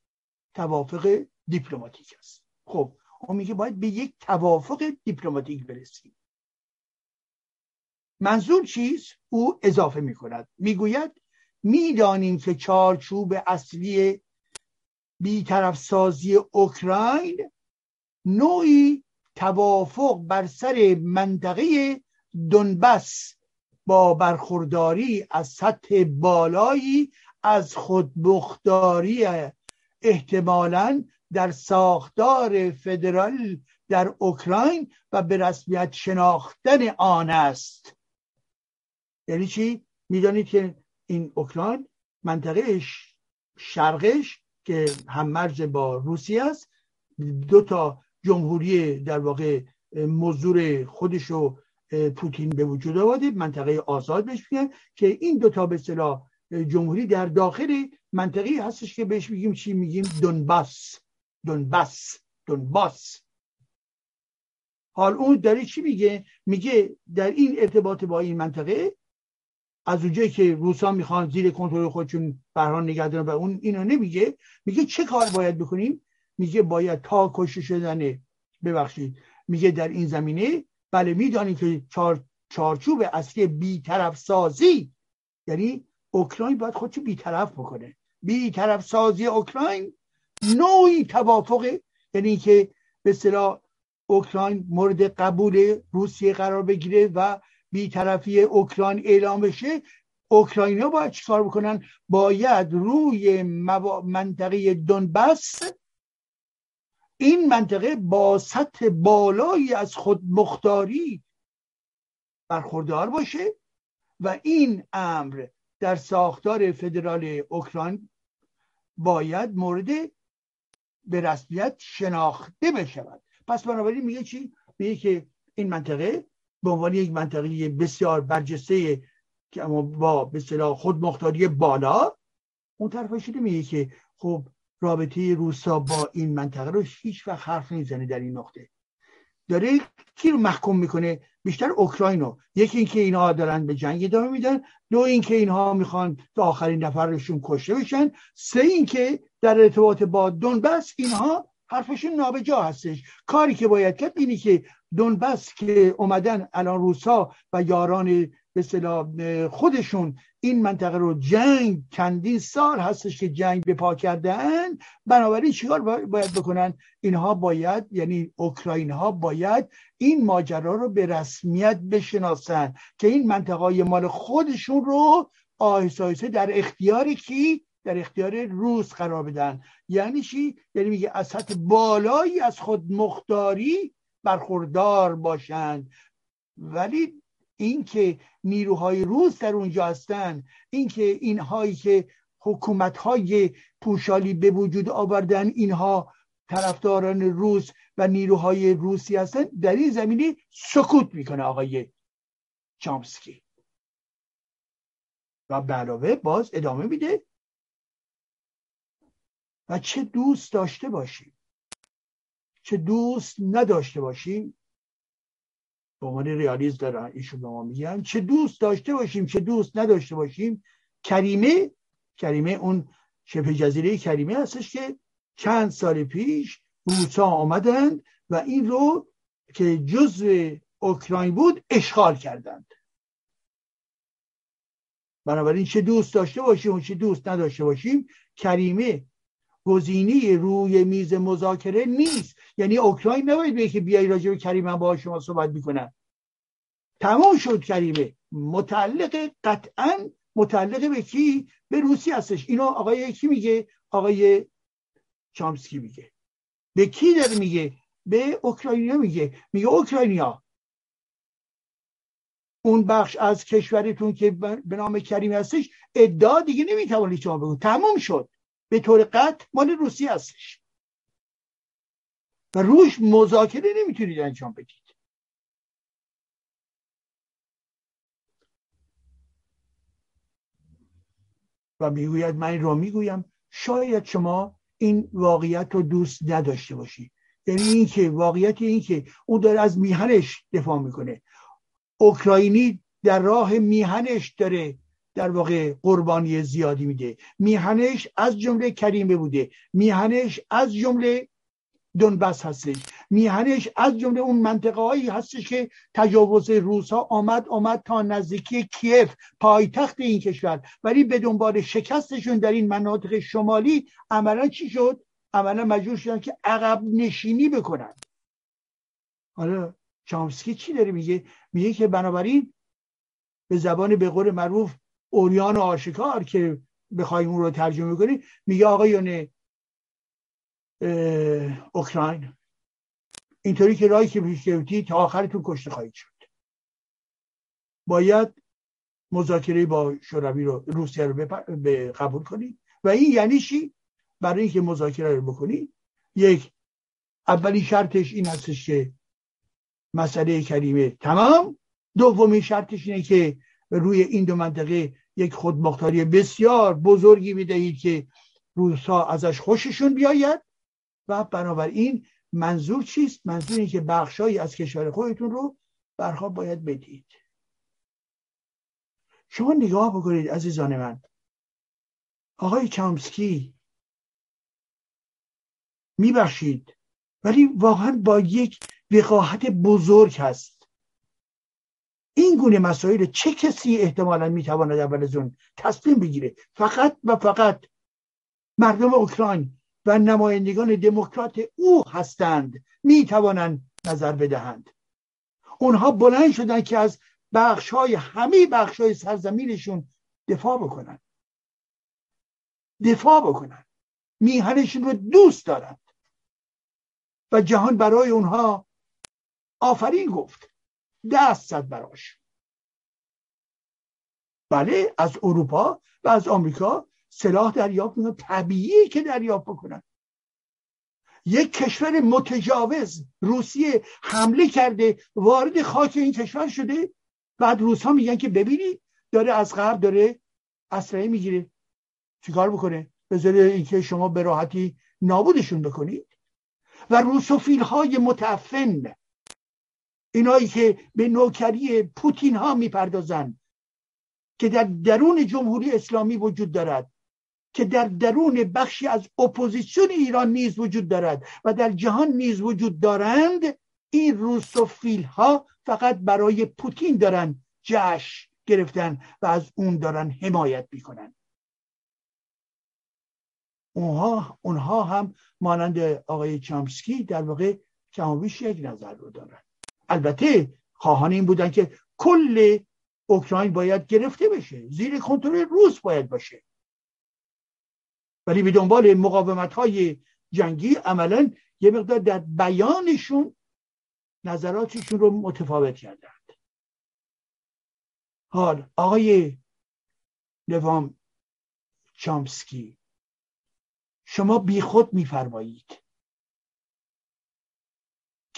توافق دیپلماتیک است. خب اون میگه باید به یک توافق دیپلماتیک برسیم. منظور چیز؟ او اضافه می‌کند. می‌گوید می‌دانیم که چارچوب اصلی بیطرف سازی اوکراین نوعی توافق بر سر منطقه دنبس با برخورداری از سطح بالایی از خودبختاری احتمالا در ساختار فدرال در اوکراین و به رسمیت شناختن آن است. یعنی چی؟ می‌دانید که این اوکراین منطقه شرقش که هم مرز با روسیه است. دو تا جمهوری در واقع مزدور خودشو پوتین به وجود آورده. منطقه آزاد بهش میگن که این دوتا به اصطلاح جمهوری در داخل منطقی هستش که بهش میگیم چی میگیم؟ دونباس. دونباس. دونباس. حال اون داره چی میگه؟ میگه در این ارتباط با این منطقه از اونجایی که روسا می‌خوان زیر کنترل خودشون برهان نگه و اون اینو نمیگه میگه چه کار باید بکنیم؟ میگه باید تا کشته شدن ببخشید میگه در این زمینه بله می‌دانیم که چار چارچوب اصلی بیطرف سازی یعنی اوکراین باید خودشو بیطرف بکنه. بیطرف سازی اوکراین نوعی توافق یعنی که به اصطلاح اوکراین مورد قبول روسیه قرار بگیره و بیطرفی اوکراین اعلام بشه اوکراینیا باید چیکار بکنن؟ باید روی منطقه دونبس این منطقه با سطح بالایی از خود مختاری برخوردار باشه و این امر در ساختار فدرال اوکراین باید مورد به رسمیت شناخته بشود. پس بنابراین میگه چی؟ میگه که این منطقه به عنوان یک منطقه بسیار برجسته که اما با به خود مختاری بالا اون طرفش میگه که خب رابطه روسا با این منطقه رو هیچ وقت حرف نمی‌زنه در این نقطه. داره کی رو محکوم می‌کنه؟ بیشتر اوکراین رو. یکی اینکه اینها دارن به جنگ ادامه میدن دو اینکه اینها می‌خوان تا آخرین نفرشون کشته بشن سه اینکه در ارتباط با دونبس اینها حرفشون نابجا هستش. کاری که باید کرد اینی که دونبس که اومدن الان روسا و یاران به خودشون این منطقه رو جنگ چندین سال هستش که جنگ به پا کردن بنابراین چیکار باید بکنن؟ اینها باید یعنی اوکراین ها باید این ماجرا رو به رسمیت بشناسن که این منطقه مال خودشون رو آهسته در اختیار کی؟ در اختیار روس قرار بدن. یعنی چی؟ یعنی میگه از سطح بالایی از خود مختاری برخوردار باشند. ولی اینکه نیروهای روس در اونجا هستن اینکه اینهایی که حکومت های پوشالی به وجود آوردن اینها طرفداران روس و نیروهای روسی هستن در این زمینه سکوت می‌کنه آقای چامسکی. و علاوه باز ادامه میده. و چه دوست داشته باشیم. چه دوست نداشته باشیم به عنوان ریالیز دارن ایشون به ما میگن. چه دوست داشته باشیم چه دوست نداشته باشیم کریمه کریمه اون شبه جزیره کریمه هستش که چند سال پیش روسا آمدند و این رو که جزء اوکراین بود اشغال کردند. بنابراین چه دوست داشته باشیم و چه دوست نداشته باشیم کریمه گزینی روی میز مذاکره نیست. یعنی اوکراین نباید به که بیای راجع به کریمه با شما صحبت می‌کنن تمام شد کریمه. متعلق قطعا متعلق به کی؟ به روسی هستش. اینو آقای کی میگه؟ آقای چامسکی میگه. به کی داره میگه؟ به اوکراینیا میگه. میگه اوکراینیا. اون بخش از کشورتون که به نام کریم هستش ادعا دیگه نمی‌توانید شما بگو. تموم شد. به طور قطع مال روسی هستش. و روش مذاکره نمی‌تونید انجام بدید. و می‌گوید من این رو می‌گویم شاید شما این واقعیت رو دوست نداشته باشید. یعنی اینکه واقعیت این که اون داره از میهنش دفاع می‌کنه. اوکراینی در راه میهنش داره در واقع قربانی زیادی میده. میهنش از جمله کریمه بوده. میهنش از جمله دونبس هستش. میهنش از جمله اون منطقه هایی هستش که تجاوز روس ها آمد آمد تا نزدیکی کیف پایتخت این کشور. ولی به دنبال شکستشون در این مناطق شمالی عملا چی شد؟ عملا مجبور شدن که عقب نشینی بکنن. حالا چامسکی چی داره میگه؟ میگه که بنابراین به زبان به قول معروف اوریان آشکار که بخوایم اون رو ترجمه کنیم میگه آقایون اوکراین. اینطوری که راهی که پیش گرفتی تا آخرتون کشته خواهید شد. باید مذاکره با شوروی رو روسیه رو به قبول کنید و این یعنی چی؟ برای اینکه مذاکره رو بکنید یک اولی شرطش این هستش که مسئله کریمه تمام. دومین شرطش اینه که روی این دو منطقه یک خودمختاری بسیار بزرگی می‌دهید که روسا ازش خوششون بیاید. و بنابراین منظور چیست؟ منظور که بخشهایی از کشور خودتون رو برها باید بدید. شما نگاه بکنید عزیزان من. آقای چامسکی میبخشید ولی واقعا با یک وقاحت بزرگ هست. این گونه مسائل چه کسی احتمالا می‌تواند اول از اون تصمیم بگیره؟ فقط و فقط مردم اوکراین و نمایندگان دموکرات او هستند می‌توانند نظر بدهند. اونها بلند شدن که از بخش های همه بخش های سرزمینشون دفاع بکنن. دفاع بکنن. میهنشون رو دوست دارند. و جهان برای اونها آفرین گفت. دست زد براش. بله از اروپا و از آمریکا سلاح دریافت می‌کنن طبیعیه که دریافت بکنن. یک کشور متجاوز روسیه حمله کرده وارد خاک این کشور شده. بعد روس ها میگن که ببینید داره از غرب داره اسلحه می‌گیره. چیکار بکنه؟ بذاره اینکه شما به راحتی نابودشون بکنید. و روسوفیل های متعفن اینایی که به نوکری پوتین ها می‌پردازن که در درون جمهوری اسلامی وجود دارد که در درون بخشی از اپوزیسیون ایران نیز وجود دارد و در جهان نیز وجود دارند این روسوفیل ها فقط برای پوتین دارن جشن گرفتن و از اون دارن حمایت می‌کنن. اونها, اونها هم مانند آقای چامسکی در واقع کمابیش یک نظر رو دارن. البته خواهان این بودن که کل اوکراین باید گرفته بشه. زیر کنترل روس باید باشه. ولی به دنبال مقاومت های جنگی عملا یه مقدار در بیانشون نظراتشون رو متفاوت کردند. حال آقای نوام چامسکی شما بیخود میفرمایید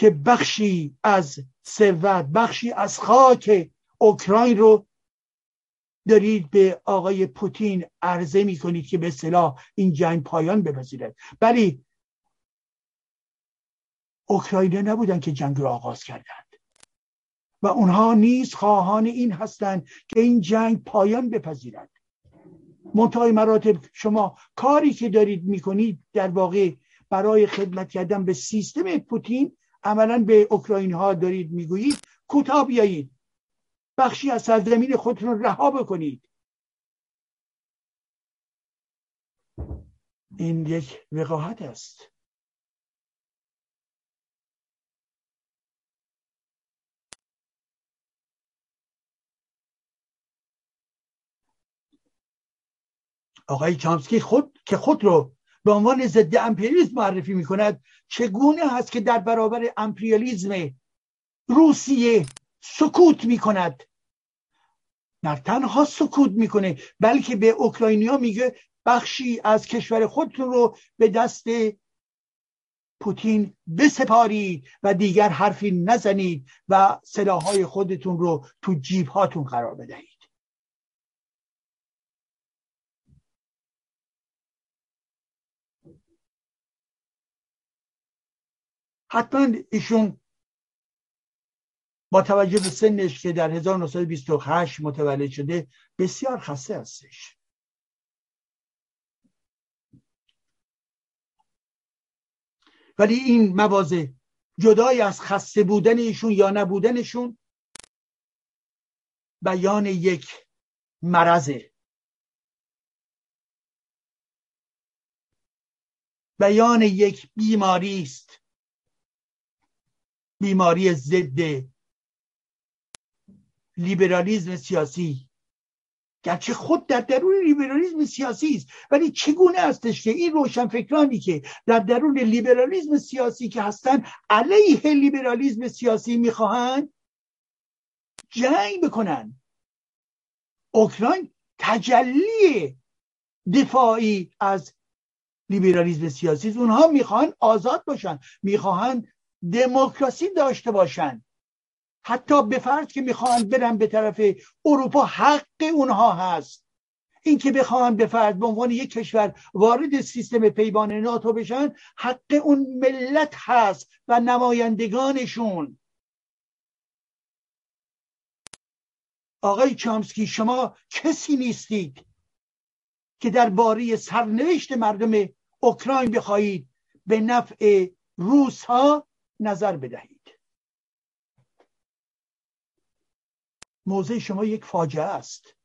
که بخشی از ثروت بخشی از خاک اوکراین رو دارید به آقای پوتین عرضه می کنید که به صلاح این جنگ پایان بپذیرد ولی اوکراینه نبودن که جنگ را آغاز کردند. و اونها نیز خواهان این هستند که این جنگ پایان بپذیرد منتهای مراتب شما کاری که دارید می‌کنید در واقع برای خدمت کردن به سیستم پوتین عملا به اوکراین ها دارید می‌گویید کوتاه بیایید. بخشی از سرزمین خودتون رها بکنید. این یک وقاحت است. آقای چامسکی خود که خود رو به عنوان ضد امپریالیسم معرفی می کند چگونه هست که در برابر امپریالیزم روسیه سکوت می کند نه تنها سکوت می‌کنه بلکه به اوکراینیا میگه بخشی از کشور خودتون رو به دست پوتین بسپارید و دیگر حرفی نزنید و سلاحهای خودتون رو تو جیب هاتون قرار بدهید. حتما ایشون با توجه به سنش که در 1928 متولد شده بسیار خسته هستش. ولی این موازه جدای از خسته بودن ایشون یا نبودنشون بیان یک مرضه. بیان یک بیماری است بیماری ضد لیبرالیزم سیاسی. گرچه خود در درون لیبرالیزم سیاسی است ولی چگونه استش که این روشنفکرانی که در درون لیبرالیزم سیاسی که هستن علیه لیبرالیزم سیاسی می‌خواهند جنگ بکنن؟ اوکراین تجلی دفاعی از لیبرالیزم سیاسی اونها می‌خواهند آزاد باشن می‌خواهند دموکراسی داشته باشند حتی به فرض که می‌خوان برن به طرف اروپا حق اونها هست. اینکه بخواهند به فرد به عنوان یک کشور وارد سیستم پیمان ناتو بشن حق اون ملت هست و نمایندگانشون. آقای چامسکی شما کسی نیستید که در باری سرنوشت مردم اوکراین بخواهید به نفع روس ها نظر بدهید. موضع شما یک فاجعه است.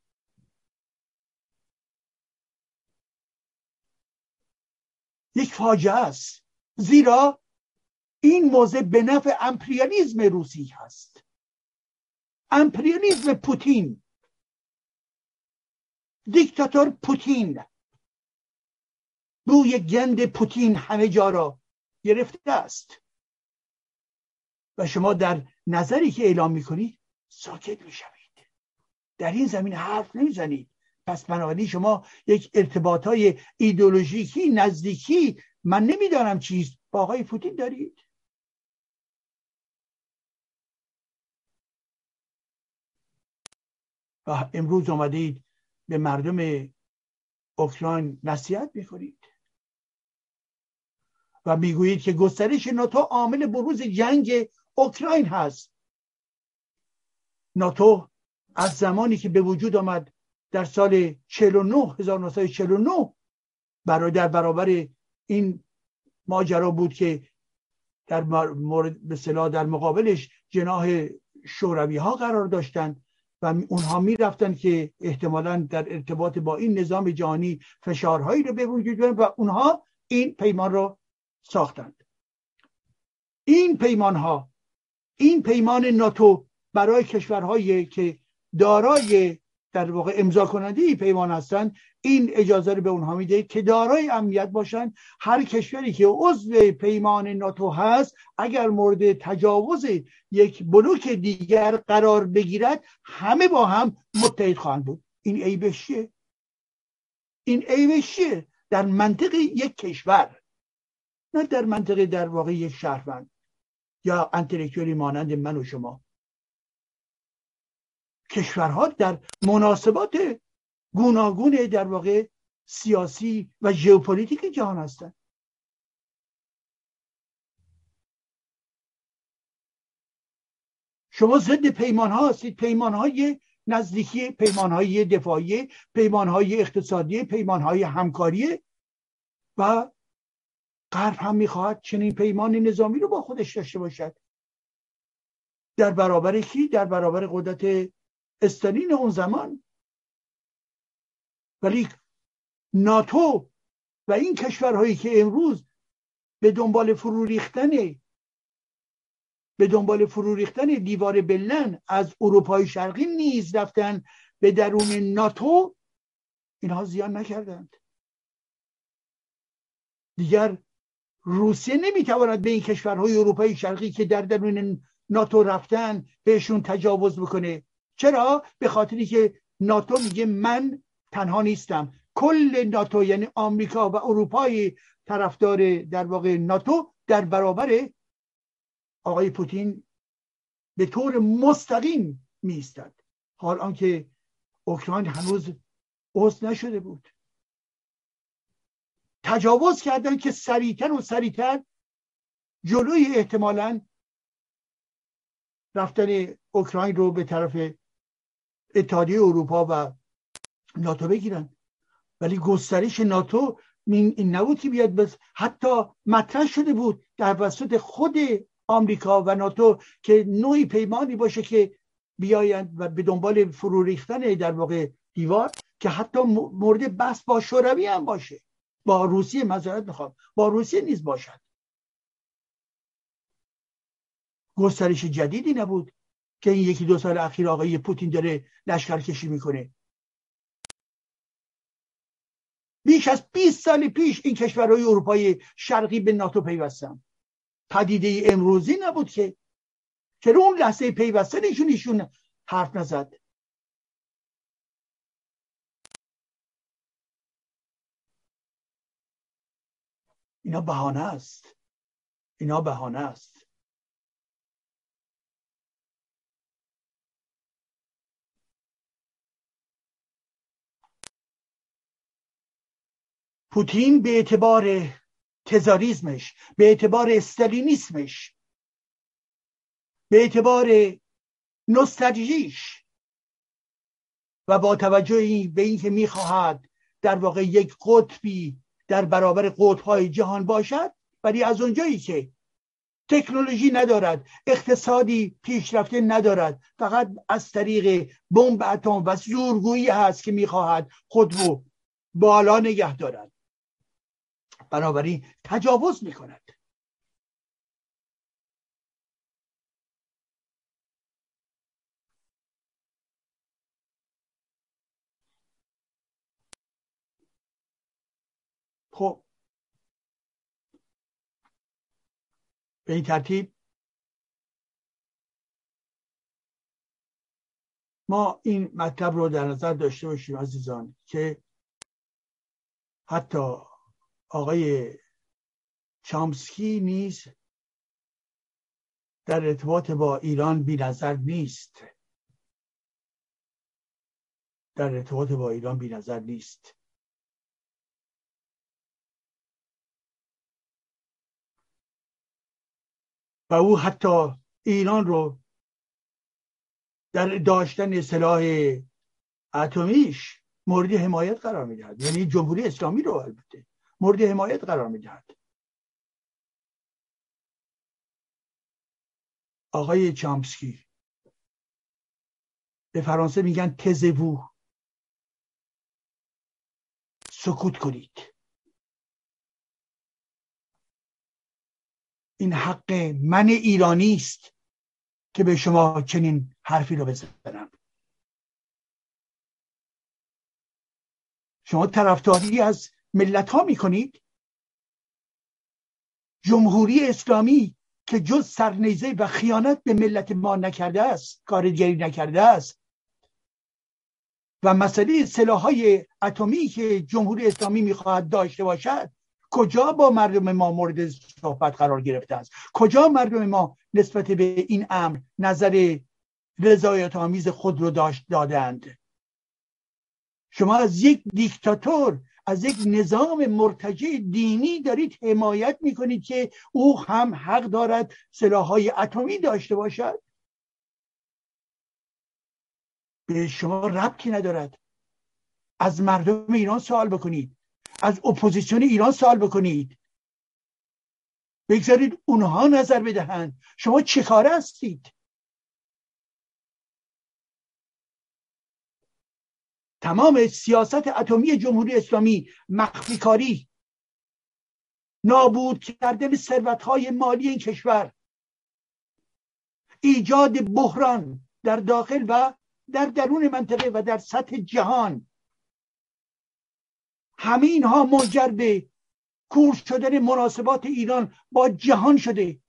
یک فاجعه است. زیرا این موضع به نفع امپریالیزم روسی هست. امپریالیزم پوتین. دیکتاتور پوتین. بوی گند پوتین همه جا را گرفته است. و شما در نظری که اعلام می‌کنید ساکت می‌شوید. در این زمین حرف نمی‌زنید. پس بنابراین شما یک ارتباط های ایدولوژیکی نزدیکی من نمی‌دانم چیست با آقای پوتین دارید؟ و امروز آمدید به مردم اوکراین نصیحت می‌کنید و می‌گویید که گسترش ناتو عامل بروز جنگ اوکراین هست. ناتو از زمانی که به وجود آمد در سال 49 1949 برای در برابر این ماجرا بود که در مورد به در مقابلش جناح شوروی ها قرار داشتند و اونها می‌رفتن که احتمالا در ارتباط با این نظام جهانی فشارهایی رو به وجود بیارن و اونها این پیمان رو ساختند. این پیمان ها این پیمان ناتو برای کشورهایی که دارای در واقع امضا کننده ای پیمان هستند این اجازه رو به اونها میده که دارای امنیت باشند. هر کشوری که عضو پیمان ناتو هست اگر مورد تجاوز یک بلوک دیگر قرار بگیرد همه با هم متحد خواهند بود. این عیبش این عیبش در منطق یک کشور نه در منطقه در واقع یک شهروند. یا انتلکتوری مانند من و شما. کشورها در مناسبات گوناگون در واقع سیاسی و ژئوپلیتیک جهان هستند. شما ضد پیمان ها هستید. پیمان های نزدیکی پیمان های دفاعی پیمان های اقتصادی پیمان های همکاری و غرب هم می‌خواهد چنین پیمان نظامی رو با خودش داشته باشد. در برابر کی؟ در برابر قدرت استالین اون زمان. ولی ناتو و این کشورهایی که امروز به دنبال فرو ریختن به دنبال فرو ریختن دیوار بلن از اروپای شرقی نیز رفتن به درون ناتو اینها زیان نکردند. دیگر روسیه نمی‌تواند به این کشورهای اروپای شرقی که در درون ناتو رفتن بهشون تجاوز بکنه. چرا؟ به خاطری که ناتو میگه من تنها نیستم. کل ناتو یعنی آمریکا و اروپای طرفدار در واقع ناتو در برابر آقای پوتین به طور مستقیم میستد حال آنکه اوکراین هنوز عضو نشده بود. تجاوز کردن که سریعتر و سریعتر جلوی احتمالا رفتن اوکراین رو به طرف اتحادیه اروپا و ناتو بگیرن. ولی گسترش ناتو این نبود که بیاد بس حتی مطرح شده بود در وسط خود آمریکا و ناتو که نوعی پیمانی باشه که بیایند و به دنبال فرو ریختن در واقع دیوار که حتی مورد بحث با شوروی هم باشه. با روسیه مذارت می‌خوام. با روسیه نیز باشد. گسترش جدیدی نبود که این یکی دو سال اخیر آقای پوتین داره لشکر کشی می‌کنه. بیش از 20 سال پیش این کشورهای اروپای شرقی به ناتو پیوستن. پدیده امروزی نبود که. چرا اون لحظه پیوستنشون ایشون حرف نزد؟ اینا بهانه است. اینا بهانه است. پوتین به اعتبار تزاریزمش به اعتبار استالینیسمش به اعتبار نوستالژیش و با توجه به اینکه می‌خواهد در واقع یک قطبی در برابر قطبهای جهان باشد ولی از اونجایی که تکنولوژی ندارد اقتصادی پیشرفته ندارد فقط از طریق بمب اتم و زورگویی هست که می‌خواهد خود رو بالا نگه دارد. بنابراین تجاوز می‌کند. خب. به این ترتیب ما این مطلب رو در نظر داشته باشیم عزیزان که حتی آقای چامسکی نیز در ارتباط با ایران بی نظر نیست. در ارتباط با ایران بی نظر نیست. و او حتی ایران رو در داشتن سلاح اتمیش مورد حمایت قرار می‌دهد. یعنی جمهوری اسلامی رو البته مورد حمایت قرار می‌دهد. آقای چامسکی به فرانسه میگن تزوو سکوت کنید. این حق من ایرانی است که به شما چنین حرفی رو بزنم. شما طرفداری از ملت ها می‌کنید؟ جمهوری اسلامی که جز سرنیزه و خیانت به ملت ما نکرده است کارگری نکرده است. و مسئله سلاحهای اتمی که جمهوری اسلامی می‌خواهد داشته باشد کجا با مردم ما مورد صحبت قرار گرفته است؟ کجا مردم ما نسبت به این امر نظر رضایت آمیز خود رو داشت دادند؟ شما از یک دیکتاتور از یک نظام مرتجع دینی دارید حمایت می‌کنید که او هم حق دارد سلاحهای اتمی داشته باشد؟ به شما ربطی ندارد. از مردم ایران سوال بکنید. از اپوزیسیون ایران سوال بکنید. بگذارید اونها نظر بدهند. شما چه کاره هستید؟ تمام سیاست اتمی جمهوری اسلامی مخفی کاری نابود کردن ثروت های مالی این کشور. ایجاد بحران در داخل و در درون منطقه و در سطح جهان. همه اینها منجر به کور شدن مناسبات ایران با جهان شده.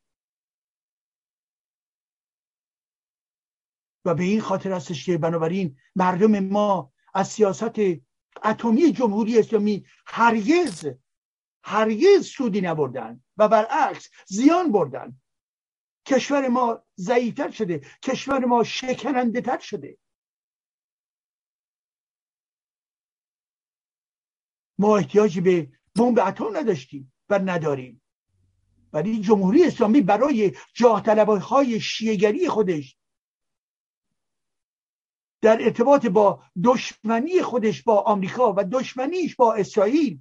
و به این خاطر هستش که بنابراین مردم ما از سیاست اتمی جمهوری اسلامی هرگز هرگز سودی نبردن و برعکس زیان بردن. کشور ما ضعیفتر شده کشور ما شکننده تر شده. ما احتیاجی به بمب اتم نداشتیم و نداریم. ولی جمهوری اسلامی برای جاه های شیعگری خودش در ارتباط با دشمنی خودش با آمریکا و دشمنیش با اسرائیل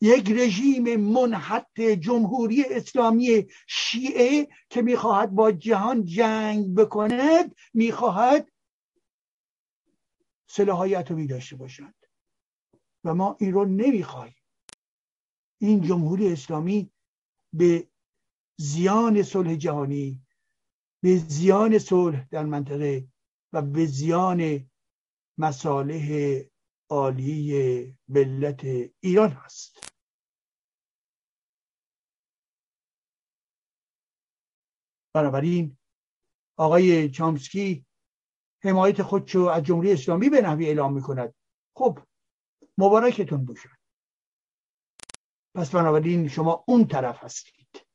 یک رژیم منحط جمهوری اسلامی شیعه که می‌خواهد با جهان جنگ بکند می‌خواهد سلاحهای اتمی داشته باشند و ما این رو نمی‌خواهیم. این جمهوری اسلامی به زیان صلح جهانی به زیان صلح در منطقه و به زیان مصالح عالی ملت ایران هست. بنابراین آقای چامسکی حمایت خودشو از جمهوری اسلامی به نحوی اعلام می‌کند. خب مبارکتون باشد پس بنابراین شما اون طرف هستید.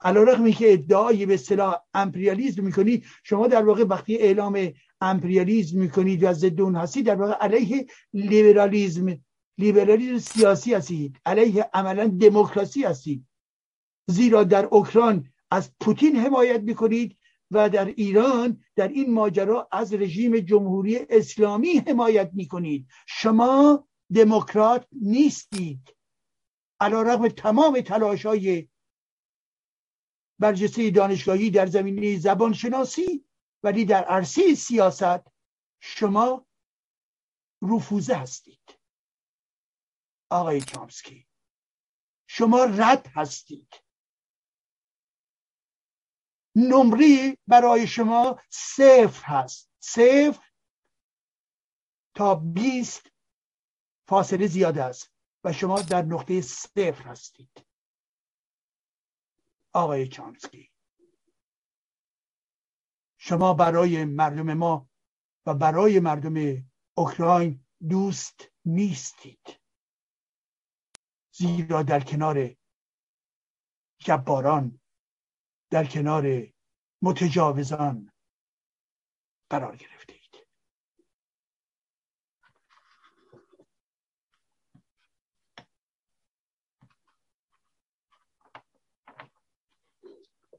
علا رقمی که ادعای به اصطلاح امپریالیزم می‌کنید شما در واقع وقتی اعلام امپریالیزم می‌کنید و ضد اون هستید در واقع علیه لیبرالیزم لیبرالیسم سیاسی هستید علیه عملا دموکراسی هستید. زیرا در اوکراین از پوتین حمایت می‌کنید و در ایران در این ماجرا از رژیم جمهوری اسلامی حمایت می‌کنید. شما دموکرات نیستید. علا رقم تمام تلاش های برجسته دانشگاهی در زمینه زبان شناسی ولی در عرصه سیاست شما رفوزه هستید. آقای چامسکی شما رد هستید. نمره برای شما صفر هست. صفر تا بیست فاصله زیاده است و شما در نقطه صفر هستید. آقای چامسکی شما برای مردم ما و برای مردم اوکراین دوست نیستید. زیرا در کنار جباران در کنار متجاوزان قرار گرفته اید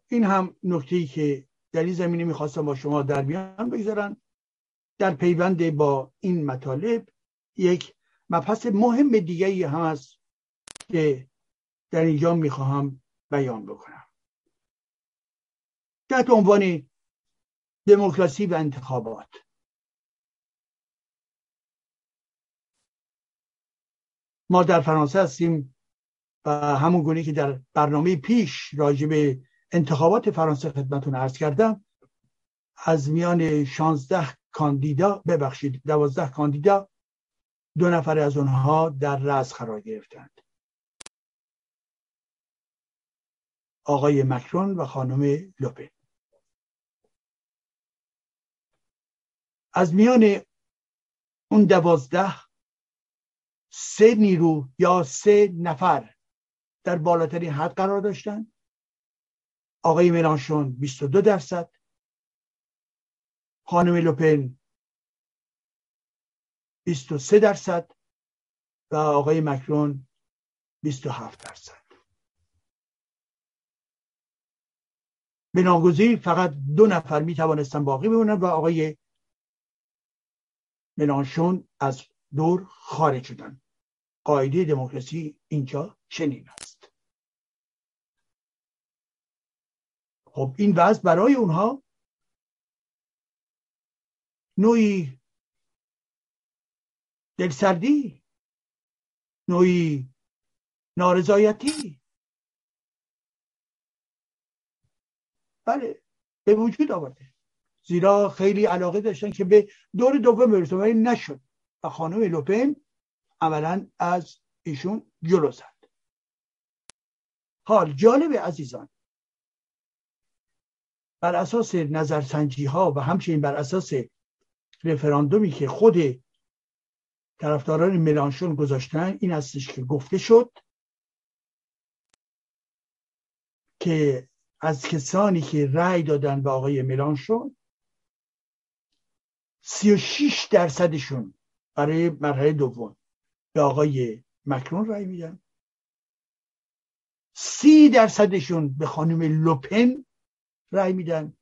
این هم نکته ای که در این زمینه می‌خواستم با شما در میان بگذارم. در پیوند با این مطالب یک مبحث مهم دیگه ای هست که در اینجا می‌خواهم بیان بکنم. تحت عنوان دموکراسی و انتخابات. ما در فرانسه هستیم و همون گونه که در برنامه پیش راجع به انتخابات فرانسه خدمتون عرض کردم از میان 16 کاندیدا ببخشید دوازده کاندیدا دو نفر از اونها در رأس قرار گرفتند. آقای مکرون و خانم لوپن. از میان اون دوازده سه نیرو یا سه نفر در بالاترین حد قرار داشتن. آقای ملانشون 22 درصد. خانم لوپن 23 درصد و آقای مکرون 27 درصد. به فقط دو نفر می توانستن باقی بمونن و آقای ملانشون از دور خارج شدن. قاعده دموکراسی اینجا چنین است. خب این وضع برای اونها نوعی دلسردی نوعی نارضایتی. بله به وجود آورده. زیرا خیلی علاقه داشتن که به دور دوم برسن. ولی نشد. و خانم لوپن عملا از ایشون جلو زد. حال جالب عزیزان. بر اساس نظرسنجی ها و همچنین بر اساس رفراندومی که خود طرفداران ملانشون گذاشتن این هستش که گفته شد که از کسانی که رأی دادن به آقای ملانشون 36 درصدشون برای مرحله دوم به آقای مکرون رأی میدن. سی درصدشون به خانم لوپن رأی میدن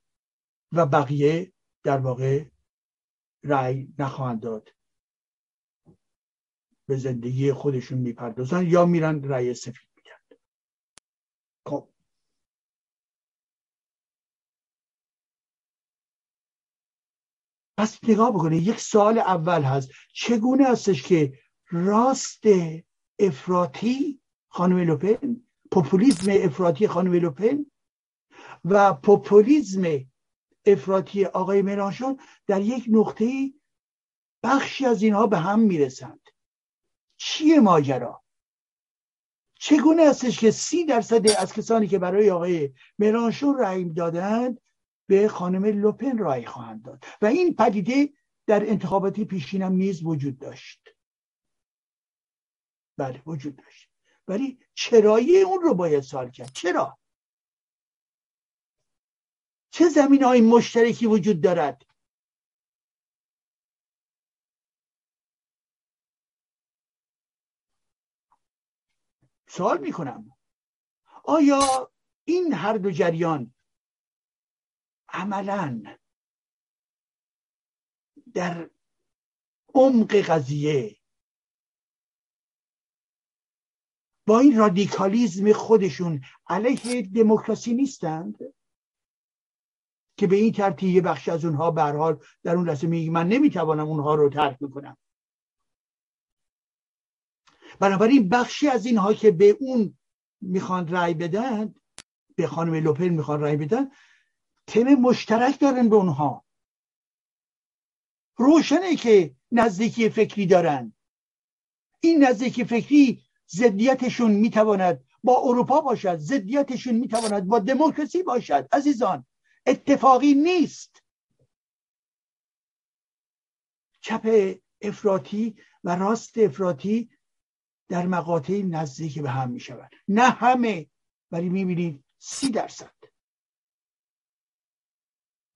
و بقیه در واقع رأی نخواهند داد. به زندگی خودشون می‌پردازن یا میرن رأی سفید میدن خب پس نگاه بکنید یک سال اول هست. چگونه هستش که راست افراطی خانم لوپن پوپولیزم افراطی خانم لوپن و پوپولیزم افراطی آقای ملانشون در یک نقطه بخشی از اینها به هم می‌رسند. چیه ماجرا؟ چگونه هستش که سی درصد از کسانی که برای آقای ملانشون رأی دادند به خانم لوپن رای خواهند داد. و این پدیده در انتخاباتی پیشینم نیز وجود داشت. بله وجود داشت. ولی چرایی اون رو باید سال کرد؟ چرا؟ چه زمین های مشترکی وجود دارد؟ سوال می‌کنم. آیا این هر دو جریان عملا در عمق قضیه. با این رادیکالیزم خودشون علیه دموکراسی نیستند؟ که به این ترتیب یه بخش از اونها به حال در اون لحظه میگه من نمی‌توانم اونها رو ترک می‌کنم بنابراین بخشی از اینها که به اون می‌خوان رأی بدن به خانم لوپن می‌خوان رأی بدن تم مشترک دارن به اونها. روشنه که نزدیکی فکری دارن. این نزدیکی فکری ضدیتشون می‌تواند با اروپا باشد ضدیتشون می‌تواند با دموکراسی باشد. عزیزان اتفاقی نیست. چپ افراطی و راست افراطی در مقاطع نزدیک به هم می‌شود. نه همه ولی می‌بینید سی درصد.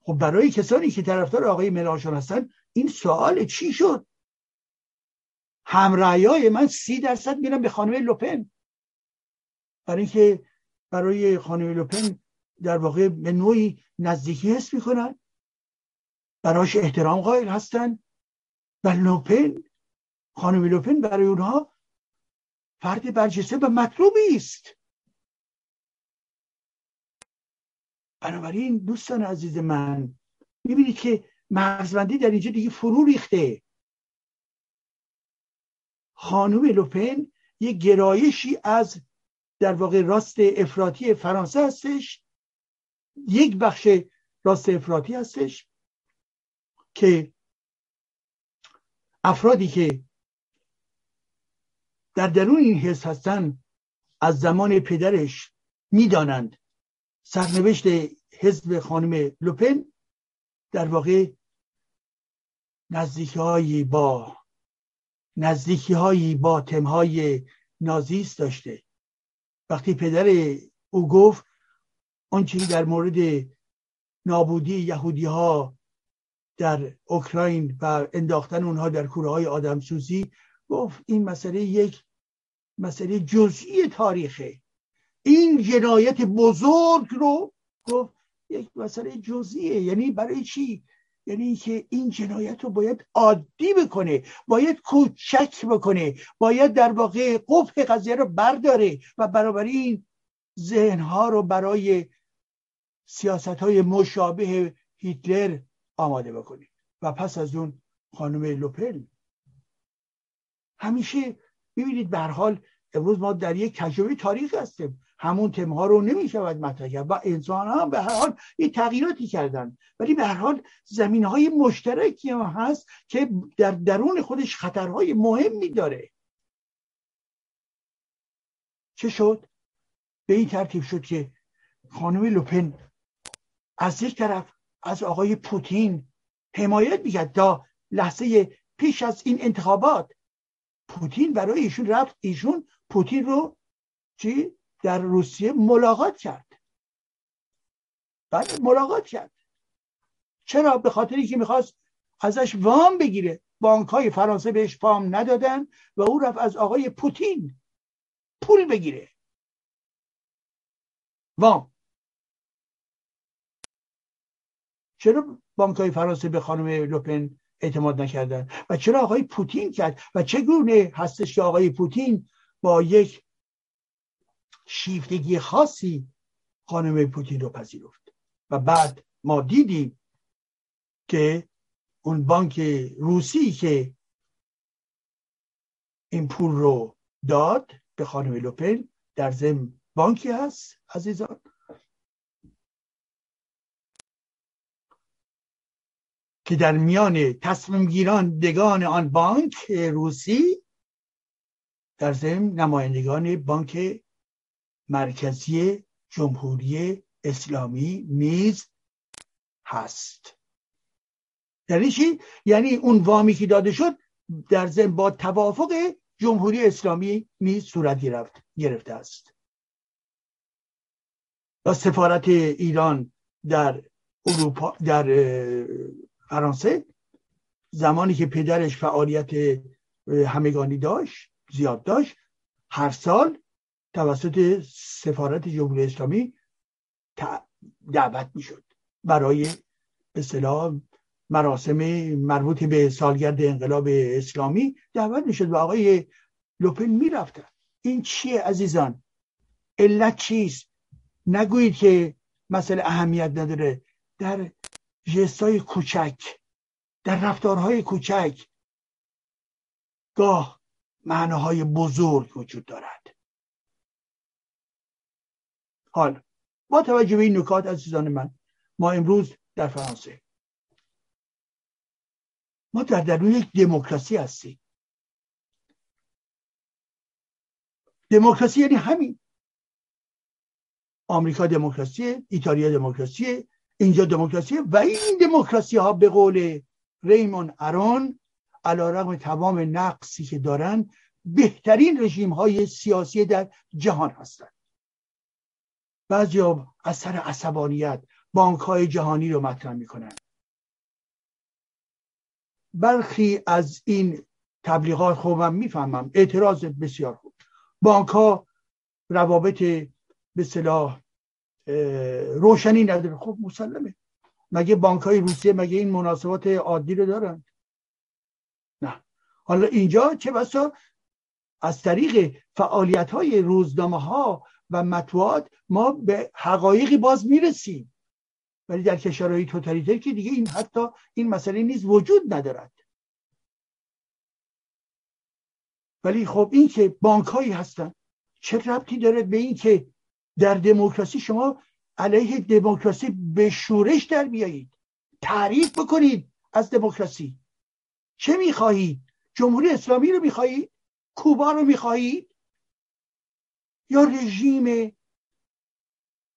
خب برای کسانی که طرفدار آقای ملاشون هستن این سوال چی شد؟ همرأیای من سی درصد میرم به خانم لوپن. برای اینکه برای خانم لوپن در واقع به نوعی نزدیکی حس می‌کنن. براش احترام قائل هستن. و لوپن خانم لوپن برای اونها فرد برجسته و مطلوبی است. بنابراین دوستان عزیز من می‌بینید که مرزبندی در اینجا دیگه فرو ریخته. خانم لوپن یه گرایشی از در واقع راست افراطی فرانسه هستش یک بخش راست افراطی هستش که افرادی که در درون این حس هستن از زمان پدرش می‌دانند. سرنوشت حزب خانم لوپن در واقع نزدیکی هایی با نزدیکی هایی با تمهای نازیست داشته. وقتی پدر او گفت آنچه در مورد نابودی یهودی ها در اوکراین و انداختن اونها در کوره های آدمسوزی گفت این مسئله یک مسئله جزئی تاریخه. این جنایت بزرگ رو گفت یک مسئله جزئیه. یعنی برای چی؟ یعنی که این جنایت رو باید عادی بکنه باید کوچک بکنه باید در واقع قفل قضیه رو برداره و برابر این ذهنها رو برای سیاست های مشابه هیتلر آماده بکنه. و پس از اون خانم لوپل. همیشه ببینید به حال امروز ما در یک تجربه تاریخ هستیم. همون تمها رو نمی‌شود مطرح کرد. و انسان هم به هر حال این تغییراتی کردن. ولی به هر حال زمین های مشترکی هم هست که در درون خودش خطرهای مهمی داره. چه شد؟ به این ترتیب شد که خانم لوپن از یک طرف از آقای پوتین حمایت می‌کرد تا لحظه پیش از این انتخابات. پوتین برای ایشون رفت ایشون پوتین رو چی؟ در روسیه ملاقات کرد. بعد ملاقات کرد. چرا؟ به خاطری که می‌خواست ازش وام بگیره. بانک های فرانسه بهش وام ندادن و او رفت از آقای پوتین پول بگیره. وام. چرا بانک های فرانسه به خانم لوپن اعتماد نکردن؟ و چرا آقای پوتین کرد؟ و چگونه هستش که آقای پوتین با یک شیفتگی خاصی خانم پوتین رو پذیرفت. و بعد ما دیدیم که اون بانک روسی که این پول رو داد به خانم لوپن در زم بانکی هست عزیزان. که در میان تصمیم گیران دگان آن بانک روسی در ضمن نمایندگان بانک مرکزی جمهوری اسلامی نیز هست یعنی چی؟ یعنی اون وامی که داده شد در ضمن با توافق جمهوری اسلامی نیز صورت گرفت گرفته است و سفارت ایران در اروپا در فرانسه زمانی که پدرش فعالیت همگانی داشت زیاد داشت هر سال توسط سفارت جمهوری اسلامی دعوت می‌شد. برای به اصطلاح مراسم مربوط به سالگرد انقلاب اسلامی دعوت می‌شد و آقای لوپن می‌رفتن این چیه عزیزان؟ علت چیست؟ نگویید که مسئله اهمیت نداره. در جستای کوچک در رفتارهای کوچک گاه معناهای بزرگ وجود دارد. حال. با توجه به این نکات عزیزان من ما امروز در فرانسه. ما در درون یک دموکراسی هستیم. دموکراسی یعنی همین. آمریکا دموکراسی ایتالیا دموکراسی اینجا دموکراسی و این دموکراسی ها به قول ریمون ارون علا رقم تمام نقصی که دارن بهترین رژیم های سیاسی در جهان هستند بعضی از سر عصبانیت بانک های جهانی رو مطرح می‌کنن. برخی از این تبلیغات خوبم می‌فهمم اعتراض بسیار خوب. بانک ها روابط به صلاح روشنی نداره خب مسلمه. مگه بانک های روسیه مگه این مناسبات عادی رو دارن؟ نه. حالا اینجا چه بسا؟ از طریق فعالیت های روزنامه ها و مطبوعات ما به حقایقی باز می‌رسیم. ولی در کشورهای توتالیتر که دیگه این حتی این مسئله نیز وجود ندارد. ولی خب این که بانک هایی هستن چه ربطی داره به این که در دموکراسی شما علیه دموکراسی به شورش در بیایید تعریف بکنید از دموکراسی؟ چه می‌خواهید؟ جمهوری اسلامی رو می‌خواهید؟ کوبا رو می‌خواهید؟ یا رژیم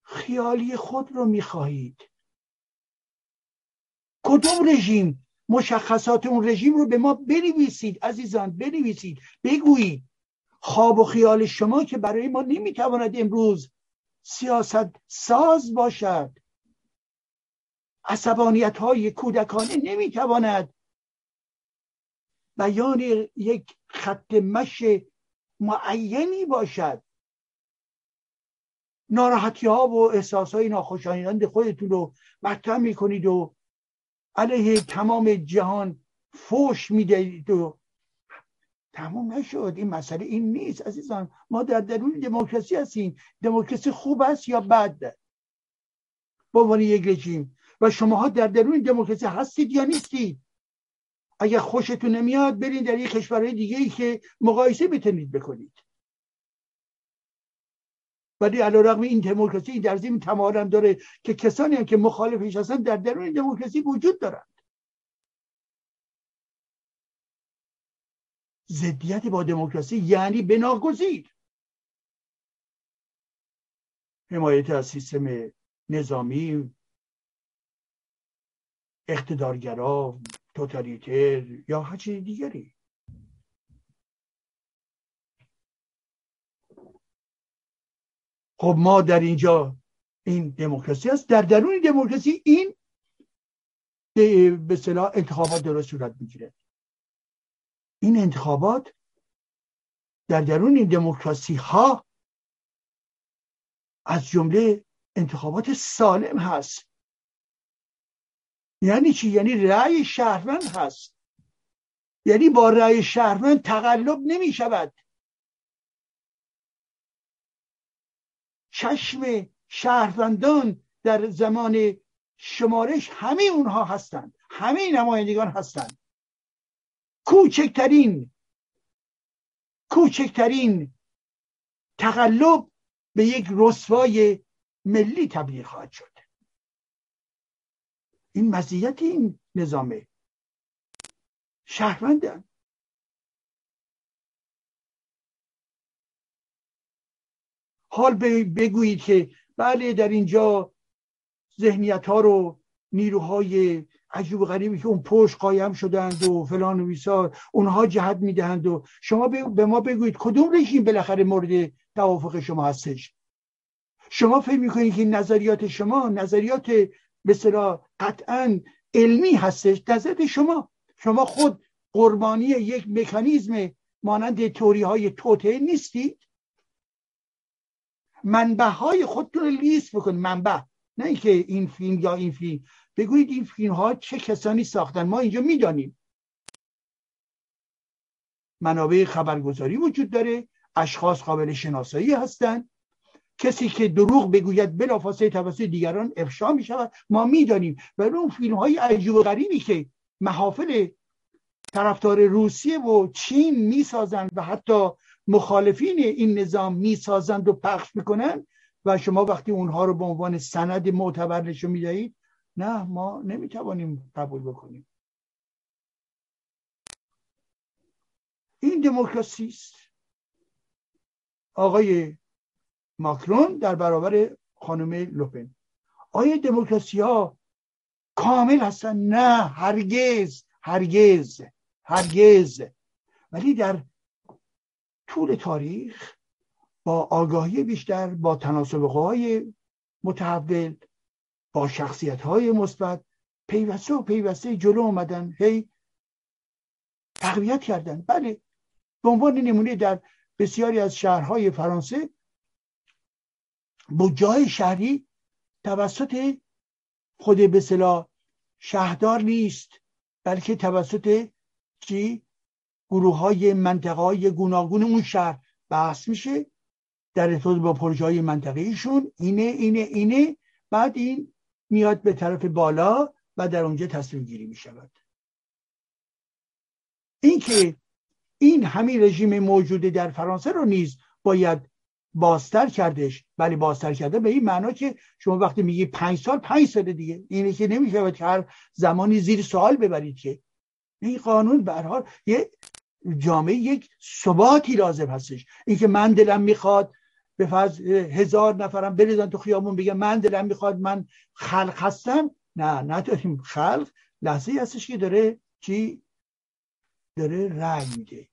خیالی خود رو می‌خواهید؟ کدوم رژیم؟ مشخصات اون رژیم رو به ما بنویسید عزیزان بنویسید بگویید. خواب و خیال شما که برای ما نمی‌تواند امروز سیاست ساز باشد. عصبانیت های کودکانه نمی‌تواند بیان یک خط مش معینی باشد. ناراحتی ها و احساس های ناخوشایند خودتون رو مطرح می‌کنید و علیه تمام جهان فوش می‌دهید و تموم نشد. این مسئله این نیست عزیزان. ما در درون دموکراسی هستیم. دموکراسی خوب است یا بد؟ با عنوان یک رژیم. و شماها در درون دموکراسی هستید یا نیستید؟ اگر خوشتون نمیاد برین در یک کشورهای دیگه ای که مقایسه بتونید بکنید. ولی علا رقم این دموکراسی در زمین تمام داره که کسانی هم که مخالفش هستن در درون دموکراسی وجود دارند. ضدیت با دموکراسی یعنی بناگزیر. حمایت از سیستم نظامی اقتدارگرا توتالیتر یا هر چیز دیگری. خب ما در اینجا این دموکراسی است. در درون دموکراسی این به صلاح انتخابات درست صورت می‌گیره. این انتخابات در درون این دموکراسی ها از جمله انتخابات سالم هست. یعنی چی؟ یعنی رأی شهروند هست. یعنی با رأی شهروند تقلب نمی شود چشم شهروندان در زمان شمارش همه اونها هستند. همه نمایندگان هستند. کوچکترین کوچکترین تقلب به یک رسوای ملی تبدیل خواهد شد. این مزیت این نظامه. شهروندن. حال بگویید که بله در اینجا ذهنیت ها رو نیروهای عجیب و غریبی که اون پشت قایم شدند و فلان و بیسار اونها جهت می‌دهند و شما به ما بگویید کدوم رژیم بالاخره مورد توافق شما هستش؟ شما فکر می‌کنید که نظریات شما نظریات به قطعا علمی هستش؟ نظریات شما. شما خود قربانی یک مکانیزم مانند توری های توته نیستید. منبع های خودتون رو لیست بکنید منبع. نه اینکه این فیلم یا این فیلم. بگویید این فیلم ها چه کسانی ساختن. ما اینجا می‌دانیم. منابع خبرگزاری وجود داره. اشخاص قابل شناسایی هستند کسی که دروغ بگوید بلافاصله توسط دیگران افشا می شود ما می‌دانیم. ولی اون فیلم های عجیب و غریبی که محافل طرفدار روسیه و چین می‌سازند و حتی مخالفین این نظام می‌سازند و پخش می‌کنند و شما وقتی اونها رو به عنوان سند معتبر نشون می‌دهید نه ما نمی‌توانیم قبول بکنیم. این دموکراسی است. آقای ماکرون در برابر خانم لوپن. آیا دموکراسی ها کامل هستن؟ نه هرگز هرگز هرگز. ولی در طول تاریخ با آگاهی بیشتر با تناسب های متحول با شخصیت های مثبت پیوسته و پیوسته جلو آمدن. هی تقویت کردن. بله به عنوان نمونه در بسیاری از شهرهای فرانسه جای شهری توسط خود به شهردار نیست بلکه توسط چی؟ گروه های منطقه های گوناگون اون شهر. بحث میشه در ارتباط با پروژه های منطقه ایشون. اینه اینه اینه. بعد این میاد به طرف بالا و در اونجا تصمیم گیری می شود اینکه این همین رژیم موجود در فرانسه رو نیز باید بازتر کردش. ولی بازتر کرده به این معنا که شما وقتی میگی پنج سال پنج سال دیگه. اینه که نمیشه که هر زمانی زیر سوال ببرید که. این قانون به حال یه جامعه یک ثباتی لازم هستش. اینکه من دلم می‌خواد به فرض هزار نفرم بریزن تو خیابون بگه من دلم می‌خواد من خلق هستم. نه نداریم. خلق لحظه هستش که داره چی؟ داره رأی میده.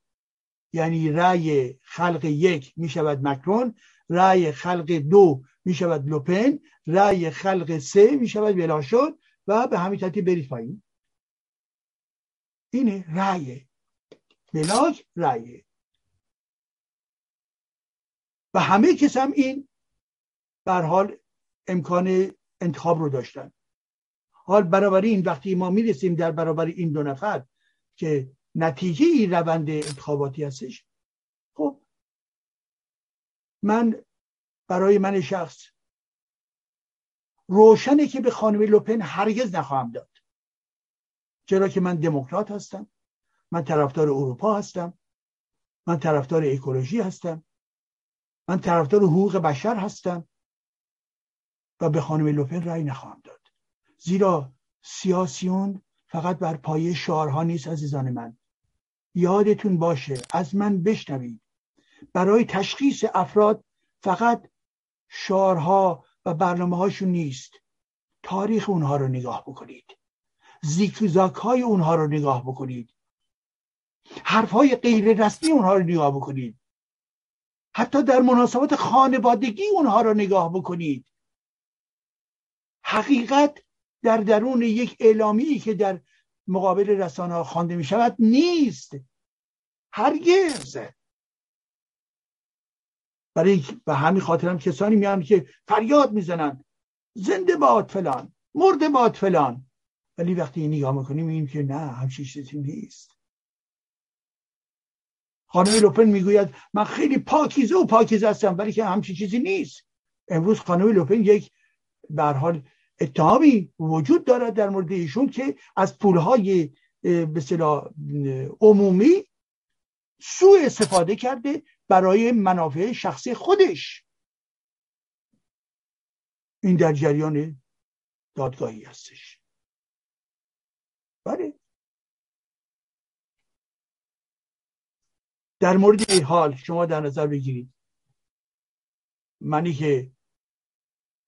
یعنی رأی خلق یک می‌شود مکرون رأی خلق دو می‌شود لوپن رأی خلق سه می‌شود بلا شد و به همین ترتیب برید پایین. اینه رأی. ملاک رأی. و همه کس هم این بر حال امکان انتخاب رو داشتن. حال برابر این وقتی ما می‌رسیم در برابر این دو نفر که نتیجه این روند انتخاباتی هستش خب من برای من شخص روشنه که به خانم لوپن هرگز نخواهم داد. چرا که من دموکرات هستم. من طرفدار اروپا هستم. من طرفدار اکولوژی هستم. من طرفدار حقوق بشر هستم. و به خانم لوپن رأی نخواهم داد. زیرا سیاسیون فقط بر پایه شعارها نیست عزیزان من. یادتون باشه از من بشنوید. برای تشخیص افراد فقط شعارها و برنامه هاشون نیست. تاریخ اونها رو نگاه بکنید. زیکزاک های اونها رو نگاه بکنید. حرف های غیر رسمی اونها رو نگاه بکنید. حتی در مناسبات خانوادگی اونها رو نگاه بکنید. حقیقت در درون یک اعلامی که در مقابل رسانه ها خوانده می شود نیست. هرگز. برای به همین خاطر هم کسانی میان که فریاد می‌زنند زنده باد فلان مرده باد فلان. ولی وقتی نگاه می‌کنیم می‌بینیم که نه همچین چیزی نیست. خانم لوپن می‌گوید من خیلی پاکیزه و پاکیزه هستم ولی که همچین چیزی نیست. امروز خانم لوپن یک به حال اتهامی وجود دارد در مورد ایشون که از پولهای به عمومی سوء استفاده کرده برای منافع شخصی خودش. این در جریان دادگاهی هستش. بله. در مورد این حال شما در نظر بگیرید. منی که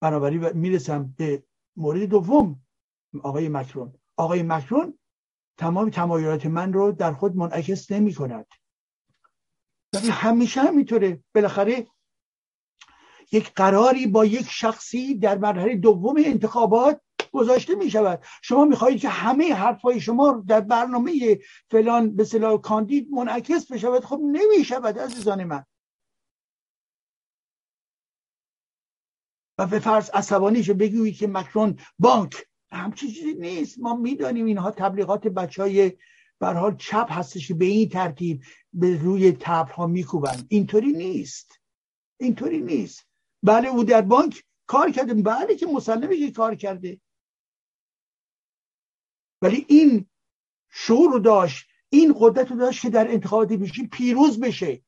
بنابراین می‌رسم به مورد دوم آقای مکرون. آقای مکرون تمام تمایلات من رو در خود منعکس نمی کند ولی همیشه همینطوره بالاخره یک قراری با یک شخصی در مرحله دوم انتخابات گذاشته می شود شما می‌خواهید که همه حرفهای شما در برنامه فلان به صلاح کاندید منعکس بشود. خب نمی شود عزیزان من. و به فرض عصبانیشو بگویید که مکرون بانک. همچی چیزی نیست. ما می‌دانیم اینها تبلیغات بچه های برحال چپ هستش به این ترتیب به روی تبر ها میکوبند. اینطوری نیست. اینطوری نیست. بله او در بانک کار کرده. بله که مسلمه که کار کرده. ولی این شعور رو داشت این قدرت رو داشت که در انتخابات پیشی پیروز بشه.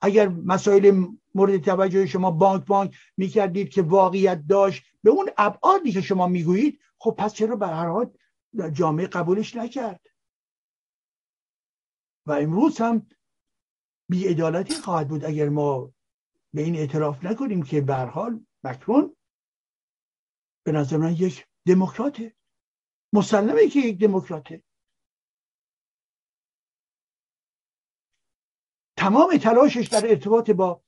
اگر مسائل مورد توجه شما بانک بانک می‌کردید که واقعیت داشت به اون ابعادی که شما می‌گویید خب پس چرا به هر حال جامعه قبولش نکرد؟ و امروز هم بیعدالتی خواهد بود اگر ما به این اعتراف نکنیم که به حال مکرون به نظر من یک دموکراته. مسلمه که یک دموکراته. تمام تلاشش در ارتباط با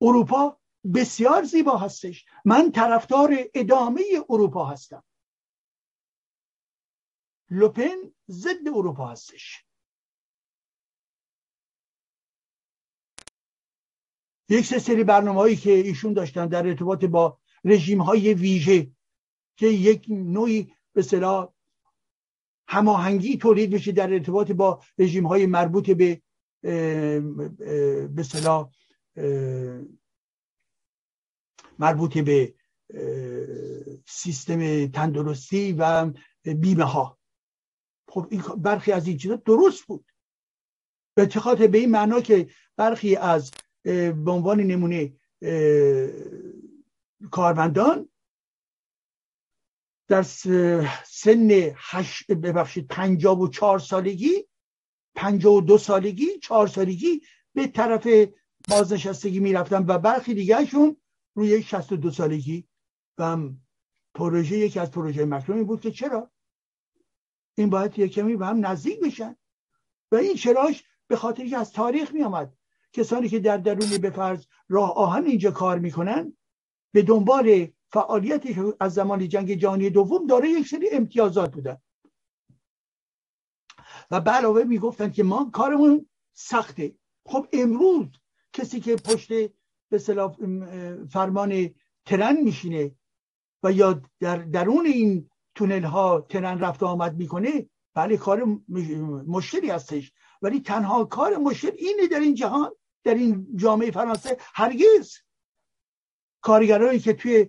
اروپا بسیار زیبا هستش. من طرفدار ادامه اروپا هستم. لوپن ضد اروپا هستش. یک سری برنامه هایی که ایشون داشتن در ارتباط با رژیم های ویژه که یک نوعی به صلاح هماهنگی تولید بشه در ارتباط با رژیم های مربوط به به صلاح مربوط به سیستم تندرستی و بیمه ها خب این برخی از این چیزا درست بود. به به این معنا که برخی از به عنوان نمونه کارمندان در سن هش ببخشید پنجاب و چهار سالگی پنجاب و دو سالگی چهار سالگی به طرف بازنشستگی می‌رفتن و برخی دیگرشون روی دو سالگی و پروژه یکی از پروژه مکرومی بود که چرا؟ این باید یک کمی به هم نزدیک بشن. و این چراش به خاطر که از تاریخ می آمد کسانی که در درون به فرض راه آهن اینجا کار می‌کنن به دنبال فعالیتی از زمان جنگ جهانی دوم داره یک سری امتیازات بودن و به علاوه می‌گفتن که ما کارمون سخته. خب امروز کسی که پشت به فرمان ترن میشینه و یا در درون این تونل ها ترن رفت آمد می‌کنه بله کار مشکلی هستش. ولی تنها کار مشکل اینه در این جهان در این جامعه فرانسه هرگز. کارگرایی که توی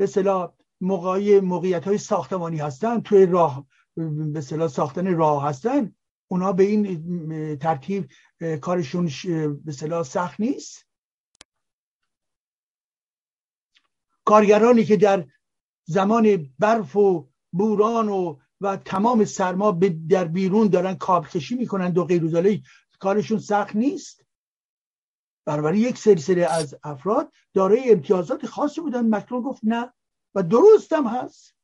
به صلاح موقعیت های ساختمانی هستن توی راه به صلاح ساختن راه هستن. اونا به این ترتیب کارشون به صلاح سخت نیست. کارگرانی که در زمان برف و بوران و و تمام سرما در بیرون دارن کابل کشی می‌کنن و غیر کارشون سخت نیست. بنابراین یک سلسله از افراد دارای امتیازات خاصی بودن. مکرون گفت نه و درست هم هست.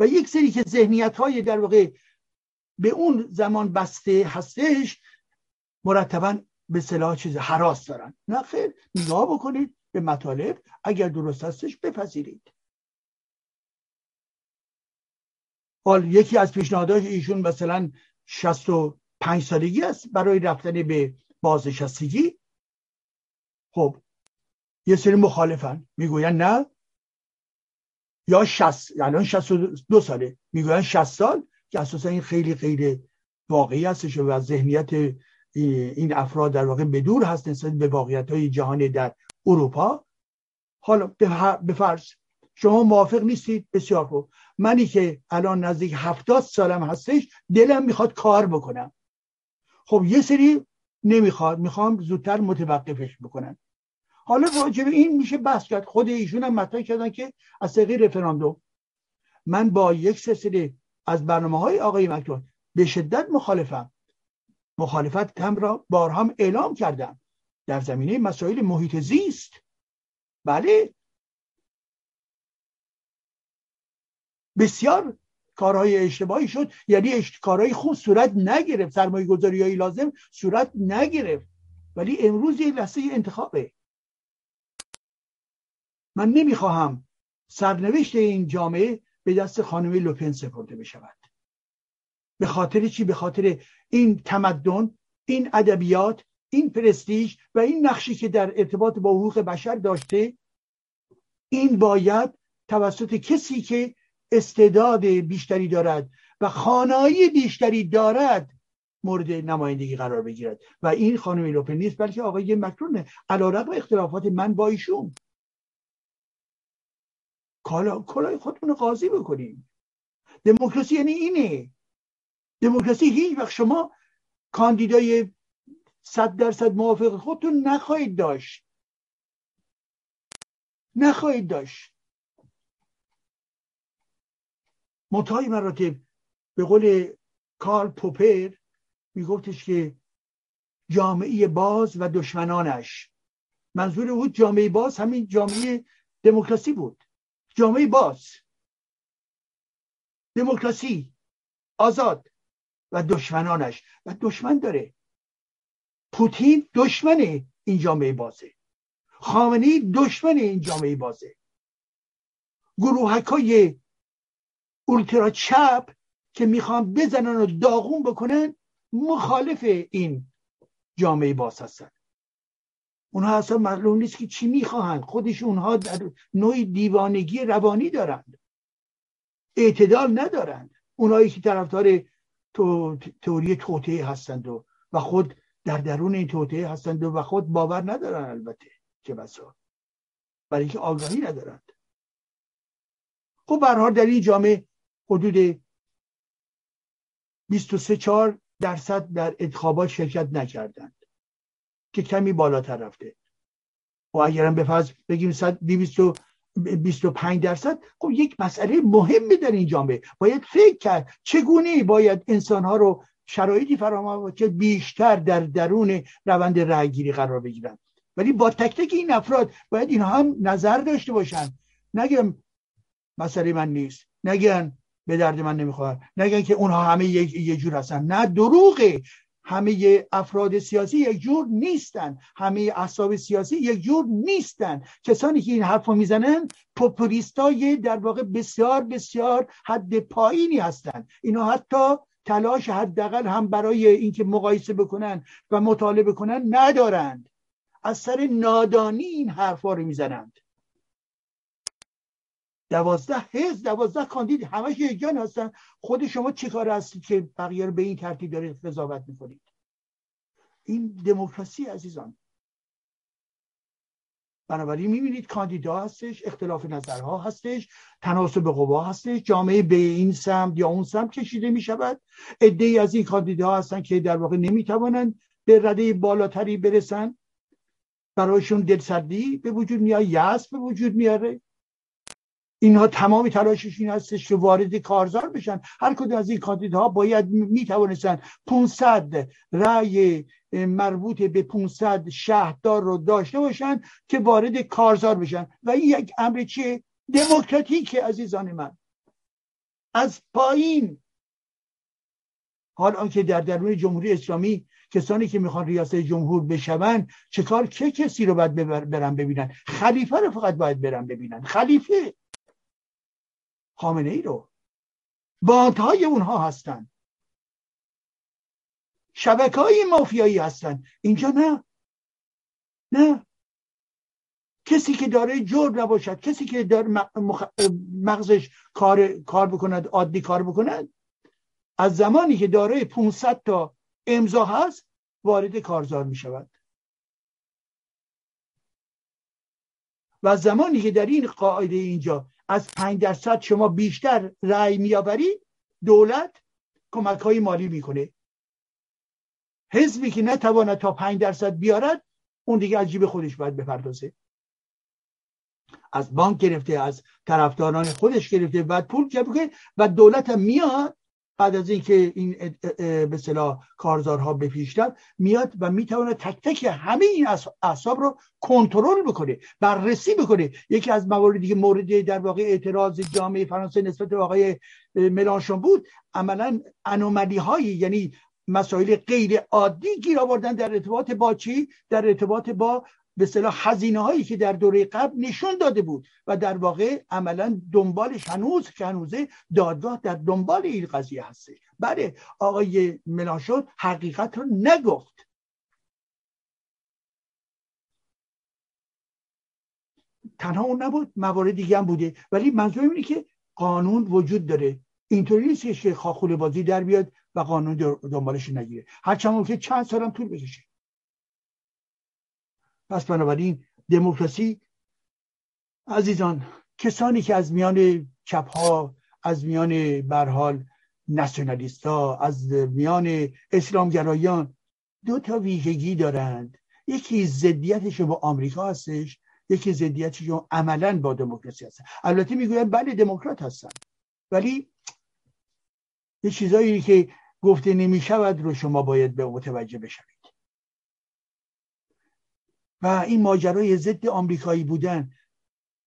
و یک سری که ذهنیت های در واقع به اون زمان بسته هستش مرتبا به صلاح چیز حراس دارن. نه خیر نگاه بکنید به مطالب. اگر درست هستش بپذیرید. حال یکی از پیشنهادات ایشون مثلا 65 سالگی است برای رفتن به بازنشستگی. خب یه سری مخالفن. می‌گوین نه. یا 60 الان 62 ساله. می‌گوین 60 سال که اساسا این خیلی غیر واقعی هستش و ذهنیت این افراد در واقع بدور هست نسبت به واقعیت های جهانی در اروپا. حالا به فرض شما موافق نیستید؟ بسیار خوب. منی که الان نزدیک هفتاد سالم هستش دلم می‌خواد کار بکنم. خب یه سری نمی‌خواد. می‌خوام زودتر متوقفش بکنم حالا راجع این میشه بحث کرد. خود ایشون هم مطرح کردن که از طریق رفراندوم من با یک سلسله از برنامه های آقای مکرون به شدت مخالفم. مخالفت تم را بارها اعلام کردم. در زمینه مسائل محیط زیست. بله. بسیار کارهای اشتباهی شد. یعنی کارهای خوب صورت نگرفت. سرمایه گذاری های لازم صورت نگرفت. ولی امروز یک لحظه انتخابه. من نمی‌خواهم سرنوشت این جامعه به دست خانم لوپن سپرده بشود. به خاطر چی؟ به خاطر این تمدن این ادبیات این پرستیژ و این نقشی که در ارتباط با حقوق بشر داشته این باید توسط کسی که استعداد بیشتری دارد و خانایی بیشتری دارد مورد نمایندگی قرار بگیرد. و این خانم لوپن نیست بلکه آقای مکرونه علیرغم اختلافات من با ایشون. کلاه خودمون قاضی بکنیم. دموکراسی یعنی اینه. دموکراسی هیچ وقت شما کاندیدای صد درصد موافق خودتون نخواهید داشت. نخواهید داشت. منتهای مراتب به قول کارل پوپر میگفتش که جامعه باز و دشمنانش. منظور بود جامعه باز همین جامعه دموکراسی بود. جامعه باز. دموکراسی آزاد و دشمنانش. و دشمن داره. پوتین دشمن این جامعه بازه. خامنی دشمن این جامعه بازه. گروهک های اولترا چپ که می‌خوان بزنن و داغون بکنن مخالف این جامعه باز هستن. اونها اصلا معلوم نیست که چی می‌خواهند. خودش اونها در نوع دیوانگی روانی دارند. اعتدال ندارند. اونهایی که طرفدار تو توری توطعه هستند و و خود در درون این توطعه هستند و خود باور ندارن البته چه بسا. برای اینکه آگاهی ندارند. خب برها در این جامعه حدود 23 4 درصد در انتخابات شرکت نکردند که کمی بالاتر رفته. و اگرم به فرض بگیم 25 درصد خب یک مسئله مهمه در این جامعه. باید فکر کرد چگونه باید انسانها رو شرایطی فراهم که بیشتر در درون روند رأیگیری قرار بگیرن. ولی با تک تک این افراد باید اینها هم نظر داشته باشن. نگم مسئله من نیست. نگن به درد من نمی‌خواد نگن که اونها همه یه جور هستن. نه دروغه. همه افراد سیاسی یک جور نیستن. همه احزاب سیاسی یک جور نیستن. کسانی که این حرف رو می‌زنن پوپولیستای در واقع بسیار بسیار حد پایینی هستند اینا حتی تلاش حداقل هم برای اینکه مقایسه بکنن و مطالعه بکنن ندارند. از سر نادانی این حرفا رو می‌زنند. دوازده حزب دوازده کاندید همش یکجان هستن. خود شما چه کار هستید که بقیه رو به این ترتیب دارید قضاوت می‌کنید؟ این دموکراسی عزیزان. بنابراین می‌بینید کاندیدا هستش اختلاف نظرها هستش تناسب قوا هستش جامعه به این سمت یا اون سمت کشیده می‌شود. ای از این کاندیدا هستن که در واقع نمی‌توانند به رده بالاتری برسن. برایشون دلسردی به وجود میاد یأس به وجود میاره. اینها تمام تلاشش این هستش که وارد کارزار بشن. هر کدوم از این کاندیداها باید می‌توانستن 500 رأی مربوط به 500 شهردار رو داشته باشن که وارد کارزار بشن. و این یک امر چیه؟ دموکراتیک عزیزان من. از پایین. حال آنکه در درون جمهوری اسلامی کسانی که می‌خوان ریاست جمهور بشون چه کار؟ چه کسی رو باید برن ببینن؟ خلیفه رو فقط باید برن ببینن. خلیفه. خامنه ای رو. بانتهای اونها هستن. شبکه های مافیایی هستن. اینجا نه. نه. کسی که داره جرم نباشد کسی که داره مغزش کار کار بکند عادی کار بکند از زمانی که داره 500 تا امضا هست وارد کارزار می شود و زمانی که در این قاعده اینجا از پنج درصد شما بیشتر رأی میآورید دولت کمک های مالی می‌کنه. حزبی که نتواند تا پنج درصد بیارد اون دیگه از جیب خودش باید بپردازه. از بانک گرفته از طرفداران خودش گرفته بعد پول جمع و دولت هم میاد بعد از اینکه این به اصطلاح کارزارها بپیشتن میاد و می‌تونه تک تک همه این اعصاب رو کنترل بکنه بررسی بکنه. یکی از مواردی که مورد در واقع اعتراض جامعه فرانسه نسبت به آقای ملانشون بود عملا انومالی هایی یعنی مسائل غیر عادی گیر آوردن در ارتباط با چی؟ در ارتباط با به صلاح هزینه هایی که در دوره قبل نشون داده بود و در واقع عملا دنبالش هنوز که هنوزه دادگاه در دنبال این قضیه هستش. بله آقای ملاشون حقیقت رو نگفت. تنها اون نبود موارد دیگه هم بوده. ولی منظور اینه که قانون وجود داره. اینطوری نیست که خاخول بازی در بیاد و قانون دنبالش نگیره. هرچند که چند سالم طول بکشه. پس بنابراین دموکراسی عزیزان کسانی که از میان چپ ها از میان برحال ناسیونالیست ها از میان اسلامگرایان دو تا ویژگی دارند. یکی ضدیتش با آمریکا هستش یکی ضدیتش عملا با دموکراسی هست البته می‌گویم بله دموکرات هستن. ولی یه چیزایی که گفته نمی‌شود رو شما باید به متوجه بشوید. و این ماجرای ضد آمریکایی بودن.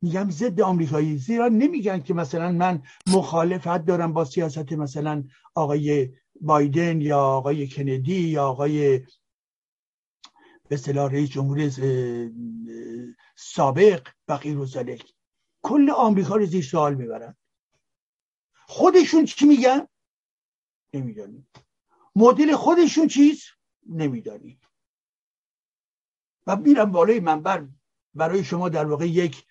میگم ضد آمریکایی زیرا نمیگن که مثلا من مخالفت دارم با سیاست مثلا آقای بایدن یا آقای کندی یا آقای به اصطلاح رئیس جمهور سابق و غیر کل آمریکا رو زیر سوال می‌برن. خودشون چی میگن؟ نمی‌دانیم مدل خودشون چیز؟ نمی‌دانیم و میرم بالای منبر. برای شما در واقع یک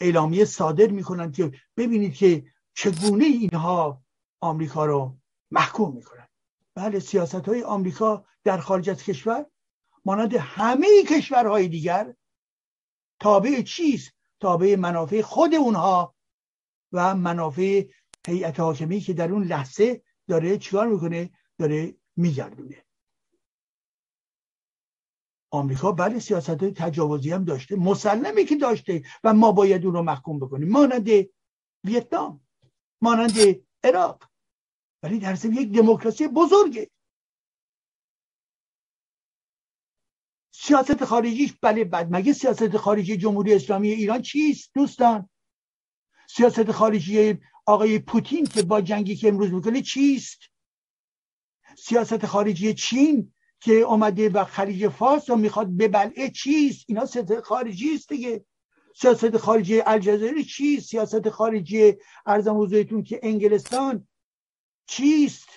اعلامیه صادر می‌کنن که ببینید که چگونه اینها آمریکا رو محکوم می‌کنن. بله سیاست های آمریکا در خارج از کشور مانند همه کشورهای دیگر تابع چیست؟ تابع منافع خود اونها و منافع هیئت حاکمی که در اون لحظه داره چیکار می‌کنه؟ داره میگردونه. آمریکا بله سیاست های تجاوزی هم داشته مسلمه که داشته و ما باید اون رو محکوم بکنیم. مانند ویتنام مانند عراق. ولی در یک دموکراسی بزرگه. سیاست خارجیش بله بد. مگه سیاست خارجی جمهوری اسلامی ایران چیست دوستان؟ سیاست خارجی آقای پوتین که با جنگی که امروز می‌کنه چیست؟ سیاست خارجی چین که اومده و خلیج فارس رو می‌خواد ببلعه چیست؟ اینا سیاست خارجی است دیگه. سیاست خارجی الجزایر چیست؟ سیاست خارجی ارزم حضورتون که انگلستان چیست؟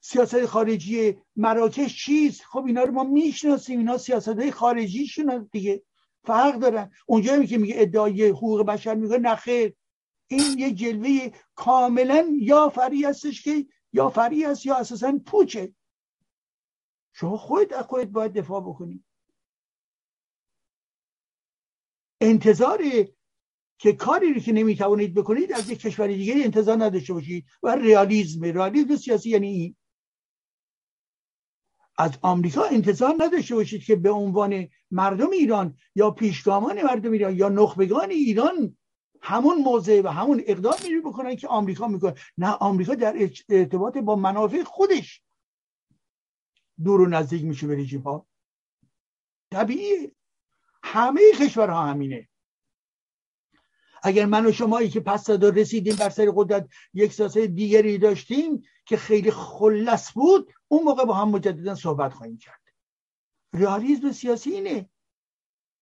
سیاست خارجی مراکش چیست؟ خب اینا رو ما می‌شناسیم. اینا سیاست خارجیشون دیگه. فرق دارن. اونجایی که میگه ادعای حقوق بشر میگه نخیر این یه جلوه کاملا یا فری هستش که یا فری است یا اساسا پوچه. شما خودت از خودت باید دفاع بکنی. انتظار که کاری رو که نمی‌توانید بکنید از یک کشور دیگری انتظار نداشته باشید و ریالیزم. ریالیزم سیاسی یعنی این. از آمریکا انتظار نداشته باشید که به عنوان مردم ایران یا پیشگامان مردم ایران یا نخبگان ایران همون موضع و همون اقدام میری بکنن که آمریکا می‌کنه. نه آمریکا در ارتباط با منافع خودش دور و نزدیک میشه به رژیم ها. طبیعیه. همه کشورها همینه. اگر من و شمایی که پس دادا رسیدیم بر سر قدرت یک سیاست دیگری داشتیم که خیلی خلص بود اون موقع با هم مجددا صحبت خواهیم کرد. ریالیزم سیاسی اینه.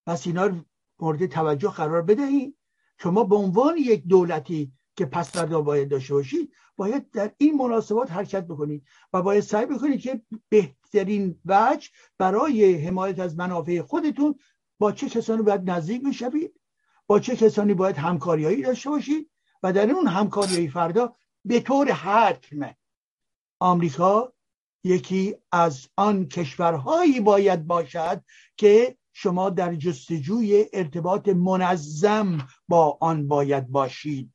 پس اینا مورد توجه قرار بدهیم. شما به عنوان یک دولتی که پس فردا باید داشته باشید باید در این مناسبات حرکت بکنید و باید سعی بکنید که بهترین وجه برای حمایت از منافع خودتون با چه کسانی باید نزدیک بشوید با چه کسانی باید همکاریهایی داشته باشید و در اون همکاریهای فردا به طور حتم آمریکا یکی از آن کشورهایی باید باشد که شما در جستجوی ارتباط منظم با آن باید باشید.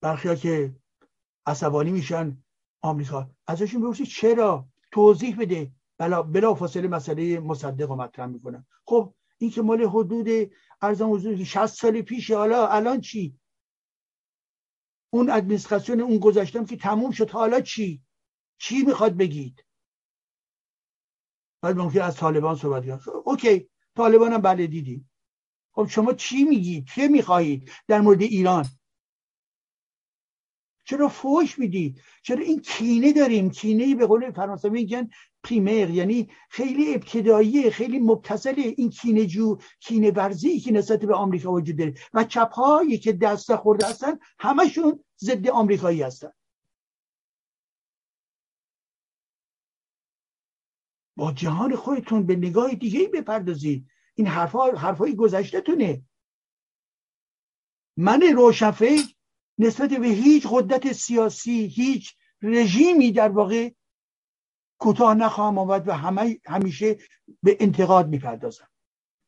برخی که عصبانی میشن آمریکا ازشون بپرسید چرا؟ توضیح بده. بلا, بلا فاصله مسئله مصدق و مطرح می‌کنن. خب این که مال حدود ارزم حضور 60 سال پیشه حالا الان چی؟ اون ادمنستراسیون اون گذاشتم که تموم شد حالا چی؟ چی می‌خواد بگید؟ بعد ممکن از طالبان صحبت کنید اوکی طالبان هم بله دیدیم خب شما چی میگید چه می‌خواهید در مورد ایران؟ چرا فوش میدی؟ چرا این کینه داریم؟ کینه به قول فرانسه میگن پریمر یعنی خیلی ابتدایی خیلی مبتزل این کینه جو کینه ورزی که نسبت به آمریکا وجود داره. و چپ هایی که دست خورده هستن همشون ضد آمریکایی هستن. با جهان خودتون به نگاه دیگه بپردازید. این حرفا حرفای گذشته من روشنفکر نسبت به هیچ قدرت سیاسی هیچ رژیمی در واقع کوتاه نخواهم آمد و همه همیشه به انتقاد می‌پردازم.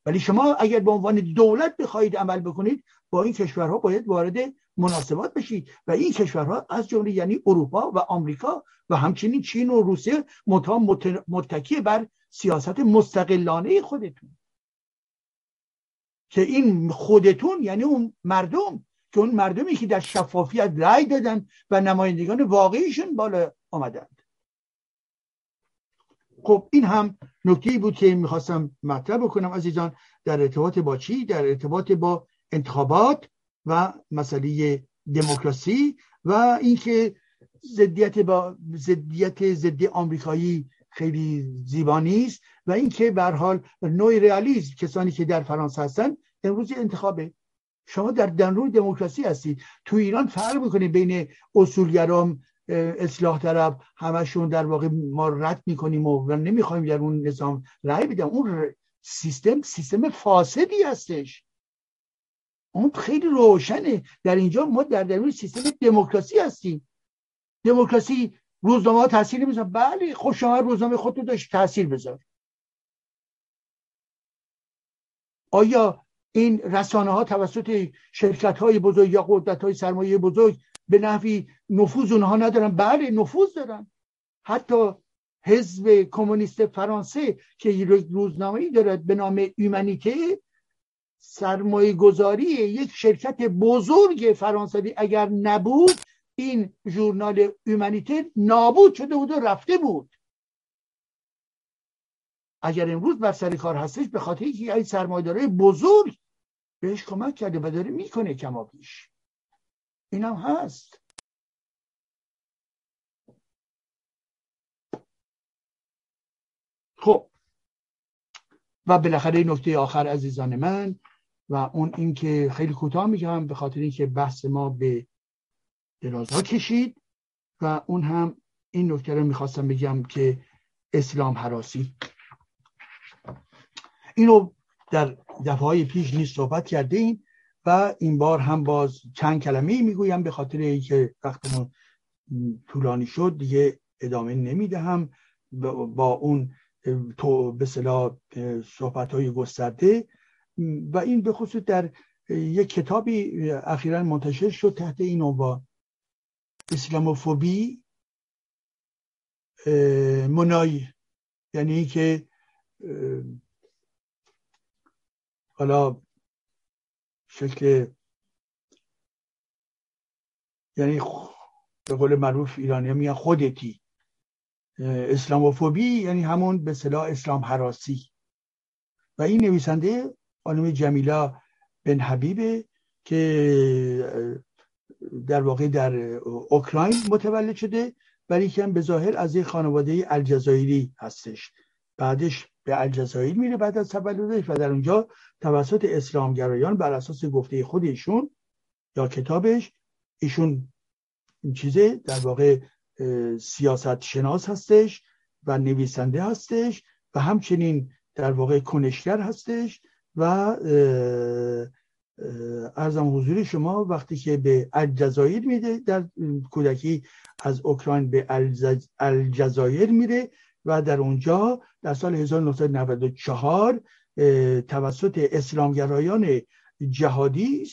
ولی شما اگر به عنوان دولت بخواهید عمل بکنید با این کشورها باید وارد مناسبات بشید. و این کشورها از جمله یعنی اروپا و آمریکا و همچنین چین و روسیه متکی بر سیاست مستقلانه خودتون. که این خودتون یعنی اون مردم که اون مردمی که در شفافیت رأی دادن و نمایندگان واقعیشون بالا آمدند. خب این هم نکته بود که می‌خواستم مطرح بکنم عزیزان در ارتباط با چی؟ در ارتباط با انتخابات. و مسئله دموکراسی و اینکه ضدیت با ضدیت ضد آمریکایی خیلی زیبا نیست و اینکه به حال نوع رئالیسم کسانی که در فرانسه هستن امروز انتخابه. شما در دنروی دموکراسی هستید تو ایران فرق می‌کنید بین اصولگرام اصلاح طلب همشون در واقع ما رد می‌کنیم و نمی‌خوایم در اون نظام رأی بدم اون سیستم سیستم فاسدی هستش. اون خیلی روشنه. در اینجا ما در درون سیستم دموکراسی هستیم. دموکراسی روزنامه ها تاثیر نمی‌ذاره بله خب شما روزنامه خودتون داشت تاثیر بذار. آیا این رسانه ها توسط شرکت های بزرگ یا قدرت های سرمایه بزرگ به نحوی نفوذ اونها ندارن؟ بله نفوذ دارن. حتی حزب کمونیست فرانسه که روزنامه ای دارد به نام ایمنیته سرمایه گذاری یک شرکت بزرگ فرانسوی اگر نبود این ژورنال ایمنیته نابود شده بود و رفته بود. اگر امروز بر سر کار هستش به خاطر اینکه این سرمایه‌دارای بزرگ بهش کمک کرده و داره می‌کنه کما پیش. اینم هست. خب و بالاخره نکته آخر عزیزان من و اون اینکه خیلی کوتاه میگم به خاطر اینکه بحث ما به درازها کشید و اون هم این نکته رو می‌خواستم بگم که اسلام حراسی. اینو در دفعه پیش نیست صحبت کرده ایم و این بار هم باز چند کلمه می‌گویم به خاطر اینکه وقتمون طولانی شد دیگه ادامه نمی‌دهم. با اون تو به صلاح صحبت های گسترده. و این به خصوص در یک کتابی اخیرا منتشر شد تحت این عنوان اسلاموفوبی منای یعنی که حالا شکل یعنی به قول معروف ایرانی میگن خودتی. اسلاموفوبی یعنی همون به صلاح اسلام حراسی. و این نویسنده خانم جمیلا بن حبیبه که در واقع در اوکراین متولد شده ولی که به ظاهر از یک خانواده الجزایری هستش. بعدش به الجزایر میره بعد از تولدش و در اونجا توسط اسلامگرایان بر اساس گفته خود یا کتابش ایشون این چیزه در واقع سیاست شناس هستش و نویسنده هستش و همچنین در واقع کنشگر هستش و ارزم حضور شما وقتی که به الجزایر میده در کودکی از اوکراین به الجزایر میره و در اونجا در سال 1994 توسط اسلامگرایان جهادی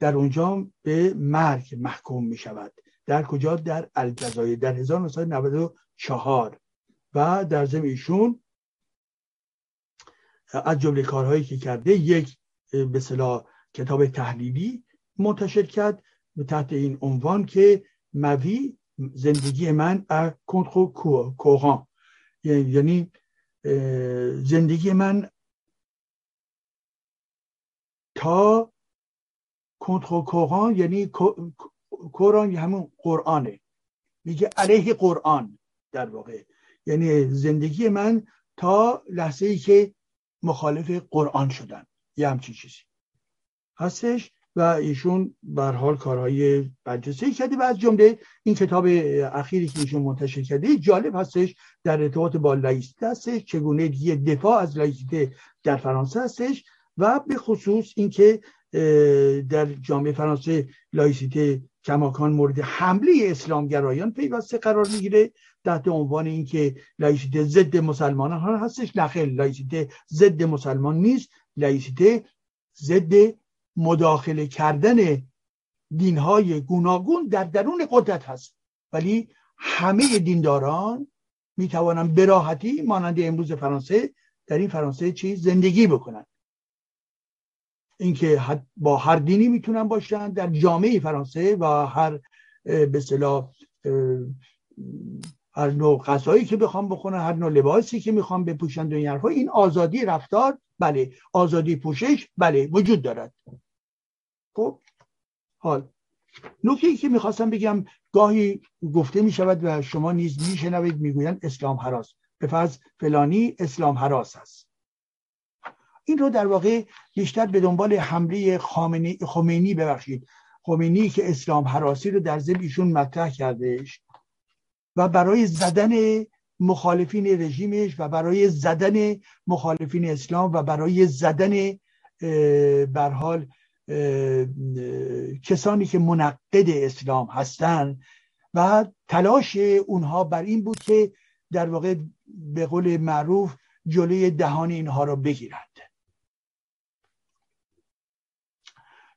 در اونجا به مرگ محکوم می شود در کجا؟ در الجزایر در 1994 و در ضمن ایشون از جمله کارهایی که کرده یک به صلاح کتاب تحلیلی منتشر کرد تحت این عنوان که موی زندگی من کنتر کوهان یعنی زندگی من تا کنتر کوهان یعنی قرآن همون قرآنه. میگه علیه قرآن در واقع. یعنی زندگی من تا لحظه ای که مخالف قرآن شدن یه همچین چیزی. هستش و ایشون به حال کارهای برجسته کرده و از جمله این کتاب اخیری که ایشون منتشر کرده جالب هستش در ارتباط با لایسیته هستش چگونه دیگه دفاع از لایسیته در فرانسه هستش و به خصوص اینکه در جامعه فرانسه لایسیته کماکان مورد حمله اسلامگرایان پیوسته قرار می‌گیره تحت عنوان اینکه لایسیته ضد مسلمانان ها هستش نخیر لایسیته ضد مسلمان نیست لایسیته ضد مداخله کردن دینهای گوناگون در درون قدرت هست. ولی همه دینداران می‌توانند براحتی مانند امروز فرانسه در این فرانسه چیز زندگی بکنن اینکه با هر دینی می‌تونن باشن در جامعه فرانسه و هر به هر نوع غذایی که بخوام بخونن هر نوع لباسی که می‌خوام بپوشن و این این آزادی رفتار بله. آزادی پوشش بله. وجود دارد. خب؟ حال. نکته ای که می‌خواستم بگم گاهی گفته می‌شود و شما نیز میشنوید می‌گویند اسلام حراس. به فرض فلانی اسلام حراس است. این رو در واقع بیشتر به دنبال حمله خمینی ببخشید. خمینی که اسلام حراسی رو در ذهن ایشون مطرح کردهش و برای زدن مخالفین رژیمش و برای زدن مخالفین اسلام و برای زدن بر حال کسانی که منقد اسلام هستند و تلاش اونها بر این بود که در واقع به قول معروف جلوی دهان اینها را بگیرند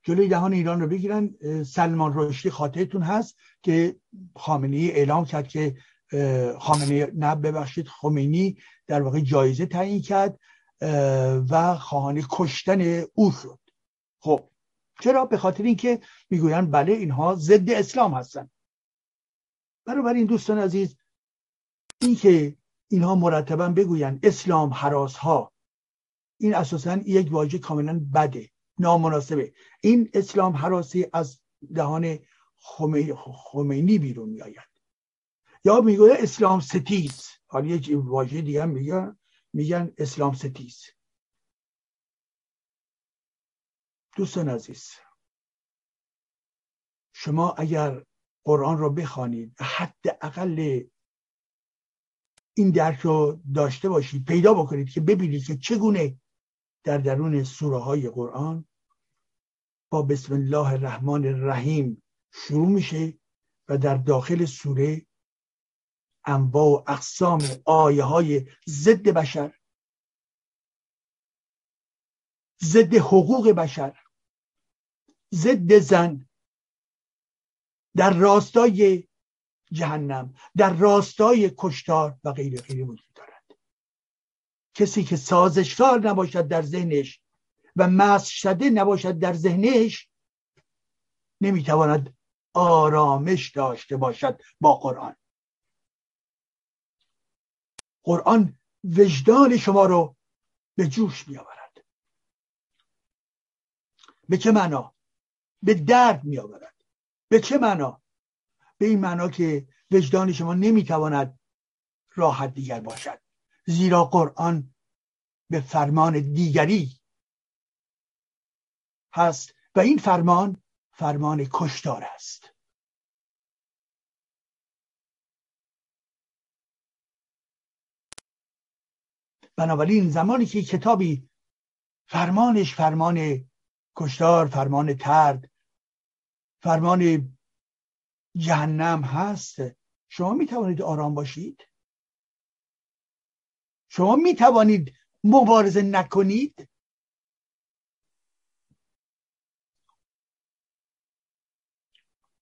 جلوی دهان ایران رو بگیرن سلمان رشدی خاطرتون هست که خامنی اعلام کرد که خامنه نه ببخشید خمینی در واقع جایزه تعیین کرد و خواهان کشتن او شد. خب چرا؟ به خاطر اینکه می‌گویند بله اینها ضد اسلام هستن این دوستان عزیز اینکه اینها مرتبا بگویند اسلام حراس ها این اساسا یک واژه کاملا بده. نامناسبه. این اسلام حراسی از دهان خمینی بیرون میآید. یا می‌گوید اسلام ستیز. حالا یک واژه دیگه میگن میگن اسلام ستیز. دوستان عزیز شما اگر قرآن رو بخوانید حد اقل این درک رو داشته باشید پیدا بکنید که ببینید که چگونه در درون سوره های قرآن با بسم الله الرحمن الرحیم شروع میشه و در داخل سوره انواع و اقسام آیه های ضد بشر ضد حقوق بشر ضد زن در راستای جهنم در راستای کشتار و غیر غیر وجود دارد کسی که سازشکار نباشد در ذهنش و مس شده نباشد در ذهنش نمی‌تواند آرامش داشته باشد با قرآن. قرآن وجدان شما رو به جوش میآورد. به چه معنا؟ به درد میآورد. به چه معنا؟ به این معنا که وجدان شما نمی‌تواند راحت دیگر باشد. زیرا قرآن به فرمان دیگری هست و این فرمان فرمان کشتار است. بنابراین زمانی که کتابی فرمانش فرمان کشتار فرمان ترد فرمان جهنم هست شما می توانید آرام باشید؟ شما می توانید مبارزه نکنید؟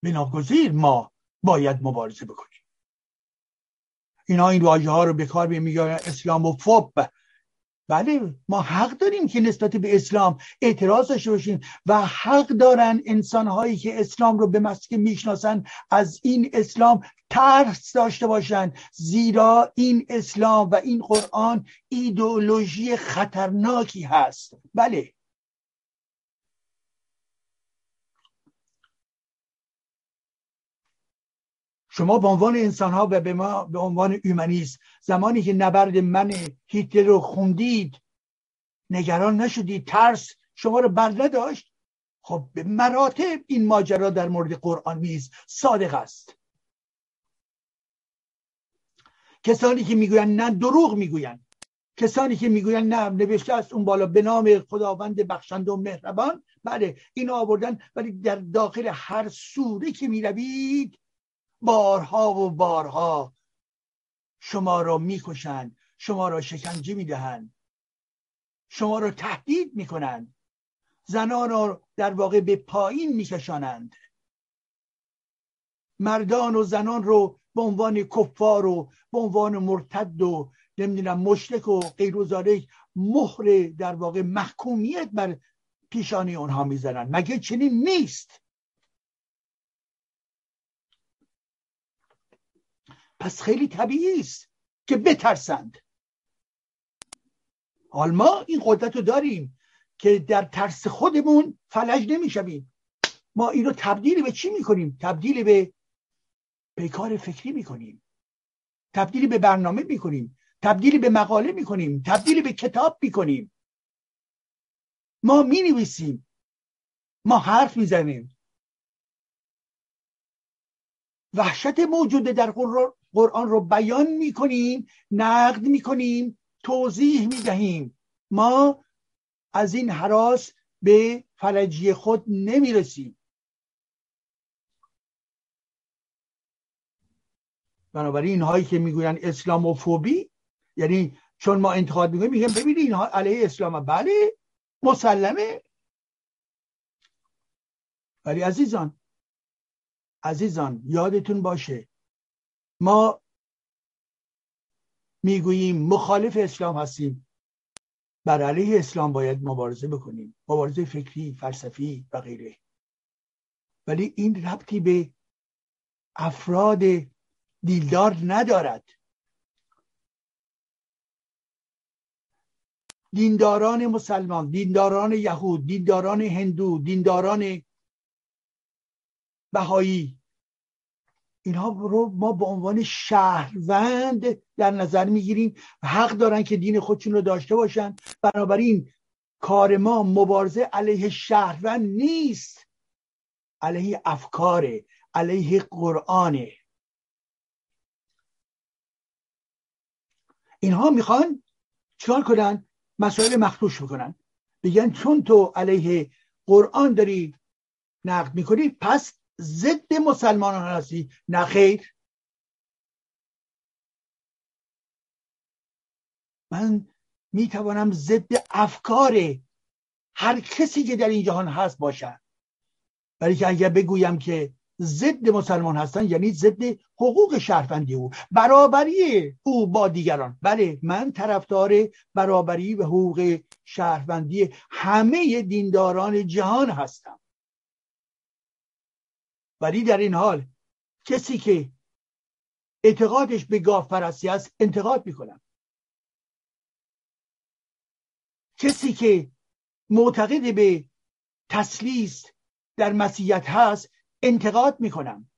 بناگزیر ما باید مبارزه بکنیم. اینا این واژه ها رو به کار میگن اسلام و فوب. بله ما حق داریم که نسبت به اسلام اعتراض داشته باشیم و حق دارن انسان هایی که اسلام رو به مسکه می‌شناسن از این اسلام ترس داشته باشند زیرا این اسلام و این قرآن ایدئولوژی خطرناکی هست. بله. شما به عنوان انسان ها و به ما به عنوان اومانیست زمانی که نبرد من هیتلر رو خوندید نگران نشدید ترس شما رو بر نداشت خب به مراتب این ماجرا در مورد قرآن نیز صادق است. کسانی که می‌گویند نه دروغ می‌گویند. کسانی که می‌گویند نه نوشته است اون بالا به نام خداوند بخشنده و مهربان. بله این آوردن ولی در داخل هر سوره که می‌روید بارها و بارها شما را می‌کشند شما را شکنجه می‌دهند شما را تهدید می‌کنند. زنان را در واقع به پایین میکشانند. مردان و زنان رو به عنوان کفار و به عنوان مرتد و نمی‌دونم مشرک و غیر مهر در واقع محکومیت بر پیشانی اونها می‌زنن مگه چنین نیست؟ پس خیلی طبیعی است که بترسند. حال ما این قدرت رو داریم که در ترس خودمون فلج نمی‌شویم. ما این رو تبدیل به چی می‌کنیم؟ تبدیل به پیکار فکری می‌کنیم. تبدیل به برنامه می‌کنیم. تبدیل به مقاله می‌کنیم. تبدیل به کتاب می‌کنیم. ما می‌نویسیم. ما حرف می‌زنیم. وحشت موجوده در قرآن رو بیان می‌کنیم نقد می‌کنیم توضیح می‌دهیم. ما از این حراس به فلجی خود نمی‌رسیم. بنابراین اینهایی که می‌گوین اسلاموفوبی یعنی چون ما انتقاد می‌کنیم میگن ببینید اینها علیه اسلام بله مسلمه. ولی عزیزان عزیزان یادتون باشه ما می‌گوییم مخالف اسلام هستیم. بر علیه اسلام باید مبارزه بکنیم. مبارزه فکری فلسفی و غیره. ولی این ربطی به افراد دیلدار ندارد. دینداران مسلمان دینداران یهود دینداران هندو دینداران بهایی اینها رو ما به عنوان شهروند در نظر می‌گیریم و حق دارن که دین خودشون رو داشته باشن. بنابراین کار ما مبارزه علیه شهروند نیست. علیه افکاره علیه قرآنه اینها می‌خوان چیکار کنن؟ مسائل مخدوش بکنن. بگن چون تو علیه قرآن داری نقد می‌کنی پس ضد مسلمانان هستی. نه خیر. من می‌توانم ضد افکار هر کسی که در این جهان هست باشم. ولی که اگر بگویم که ضد مسلمان هستن یعنی ضد حقوق شهروندی او برابری او با دیگران. بله من طرفدار برابری و حقوق شهروندی همه دینداران جهان هستم. ولی در این حال کسی که اعتقادش به گاف پرستی است انتقاد می‌کنم. کسی که معتقد به تسلیس در مسیحیت هست انتقاد می‌کنم.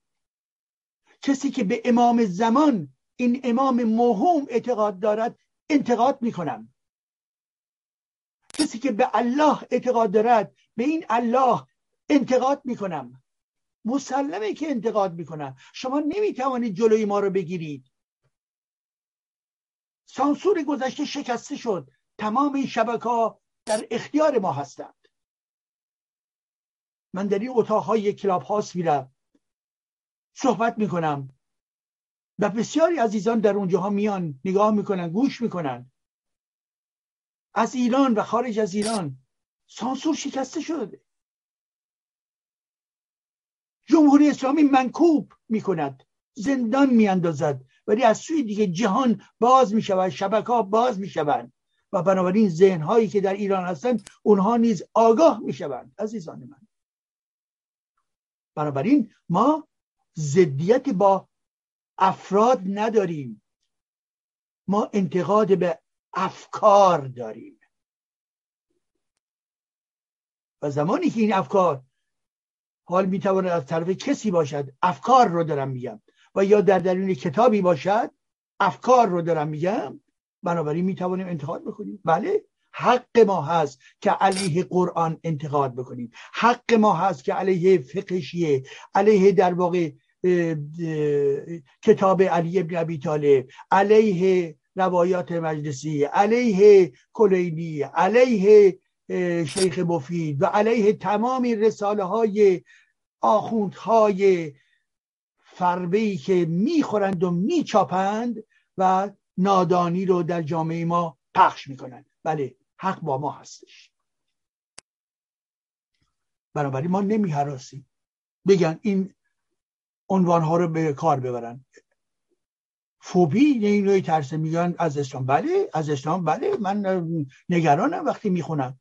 کسی که به امام زمان این امام موهوم اعتقاد دارد انتقاد می‌کنم. کسی که به الله اعتقاد دارد به این الله انتقاد می‌کنم. مسلمه که انتقاد می‌کنم شما نمی‌توانید جلوی ما رو بگیرید. سانسور گذشته شکسته شد. تمام این شبکه ها در اختیار ما هستند. من در این اتاقهای کلاب هاست میرم. صحبت می‌کنم. و بسیاری عزیزان در اونجاها میان نگاه می‌کنن گوش می‌کنن. از ایران و خارج از ایران سانسور شکسته شده جمهوری اسلامی منکوب می‌کند. زندان میاندازد. ولی از سوی دیگه جهان باز می‌شود شبکه ها باز می‌شوند. و بنابراین ذهن هایی که در ایران هستند اونها نیز آگاه می‌شوند. عزیزان من. بنابراین ما ضدیت با افراد نداریم. ما انتقاد به افکار داریم. و زمانی که این افکار حال می‌تواند از طرف کسی باشد. افکار رو دارم میگم. و یا در درون کتابی باشد افکار رو دارم میگم. بنابراین می‌توانیم انتقاد بکنیم. بله حق ما هست که علیه قرآن انتقاد بکنیم. حق ما هست که علیه فقه علیه در واقع کتاب علی ابن ابی طالب علیه روایات مجلسی علیه کلینی علیه شیخ مفید و علیه تمام رساله های آخوندهای فربهی که می‌خورند و میچاپند و نادانی رو در جامعه ما پخش می‌کنند. بله حق با ما هستش. بنابراین ما نمیهراسیم بگن این عنوان ها رو به کار ببرن. فوبی نوعی ترسه میگن از اسلام. بله از اسلام. بله من نگرانم وقتی می‌خونم.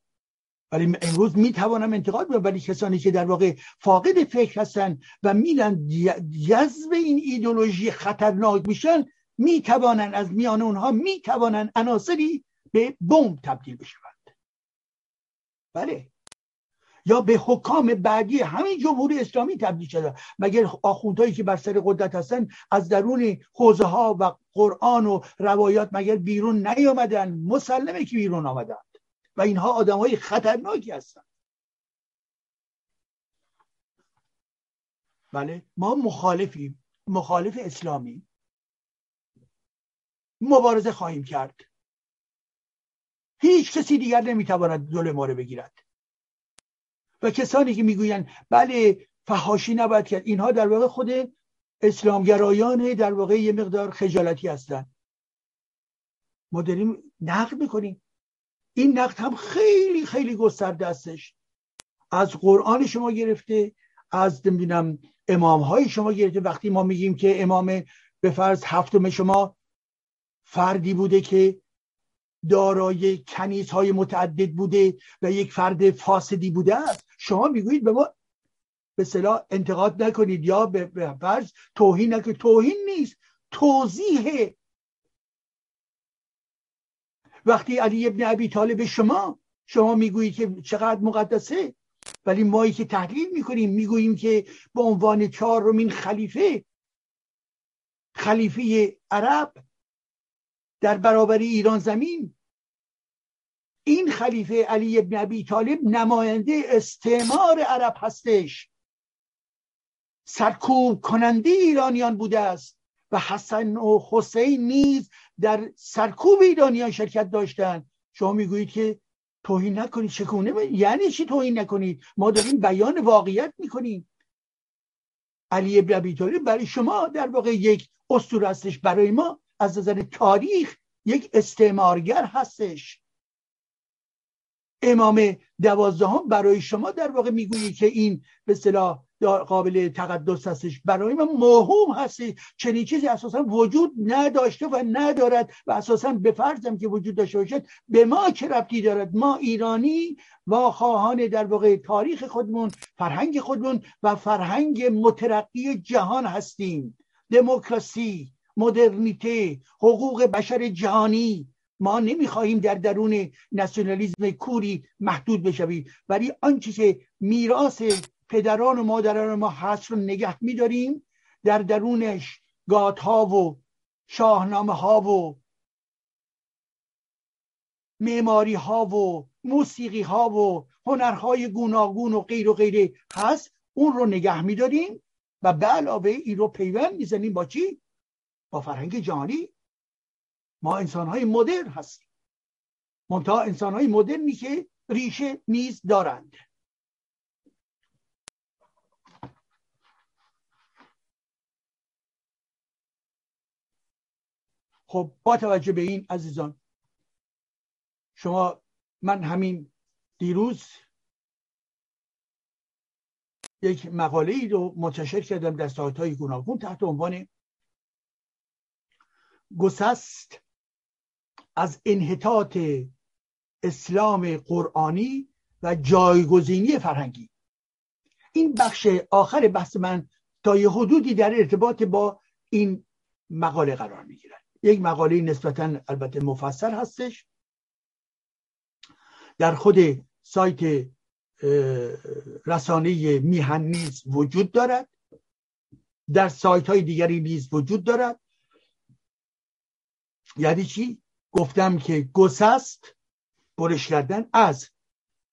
ولی امروز می‌توانم انتقاد کنم ولی کسانی که در واقع فاقد فکر هستن و میرن جذب این ایدولوژی خطرناک میشن می‌توانن از میان اونها می‌توانن عناصری به بمب تبدیل بشوند. بله. یا به حکام بعدی همین جمهوری اسلامی تبدیل شده. مگر آخوندهایی که بر سر قدرت هستن از درون حوزه ها و قرآن و روایات مگر بیرون نیامدن؟ مسلمه که بیرون آمدن. و اینها آدم های خطرناکی هستن. بله ما مخالفیم مخالف اسلامی. مبارزه خواهیم کرد. هیچ کسی دیگر نمی‌تواند دل ما رو بگیرد. و کسانی که می‌گویند بله فهاشی نباید کرد. اینها در واقع خود اسلامگرایان در واقع یه مقدار خجالتی هستند. ما داریم نقد می‌کنیم. این نقد هم خیلی خیلی گسترده استش از قرآن شما گرفته از نمی‌دونم امام های شما گرفته. وقتی ما میگیم که امام به فرض هفتم شما فردی بوده که دارای کنیز های متعدد بوده و یک فرد فاسدی بوده است شما می‌گویید به ما به صلاح انتقاد نکنید یا به فرض توهین نکنید. توهین نیست. توضیح وقتی علی ابن ابی طالب شما شما می‌گویید که چقدر مقدسه ولی مایی که تحلیل می‌کنیم می‌گوییم که به عنوان چهارمین خلیفه خلیفه عرب در برابر ایران زمین این خلیفه علی ابن ابی طالب نماینده استعمار عرب هستش. سرکوب کننده ایرانیان بوده است و حسن و حسین نیز در سرکوب ایرانیان شرکت داشتند شما می‌گویید که توهین نکنید. چکونه یعنی چی توهین نکنید؟ ما داریم بیان واقعیت می‌کنیم. علی ابن ابی طالب برای شما در واقع یک اسطوره هستش. برای ما از نظر تاریخ یک استعمارگر هستش. امام دوازدهم برای شما در واقع می‌گویی که این به صلاح قابل تقدس هستش. برای من موهوم هستی. چنین چیزی اساسا وجود نداشته و ندارد و اساسا به فرضم که وجود داشته باشد به ما چه ربطی دارد؟ ما ایرانی و خواهان در واقع تاریخ خودمون فرهنگ خودمون و فرهنگ مترقی جهان هستیم. دموکراسی مدرنیته حقوق بشر جهانی. ما نمی‌خواهیم در درون ناسیونالیزم کوری محدود بشویم. ولی آنچه که میراث پدران و مادران ما هست رو نگه میداریم. در درونش گات ها و شاهنامه ها و معماری ها و موسیقی ها و هنرهای گوناگون و غیر و غیره هست اون رو نگه میداریم و به علاوه این رو پیوند می‌زنیم با چی؟ با فرهنگ جهانی. ما انسان های مدرن هستیم. منتها انسان های مدرنی که ریشه نیز دارند. خب با توجه به این عزیزان شما من همین دیروز یک مقاله ای رو منتشر کردم در سایت های گوناگون تحت عنوان گسست از انحطاط اسلام قرآنی و جایگزینی فرهنگی. این بخش آخر بحث من تا یه حدودی در ارتباط با این مقاله قرار می‌گیرد. یک مقاله نسبتا البته مفصل هستش. در خود سایت رسانه میهن نیز وجود دارد. در سایت های دیگری نیز وجود دارد. یعنی چی؟ گفتم که گسست برش کردن از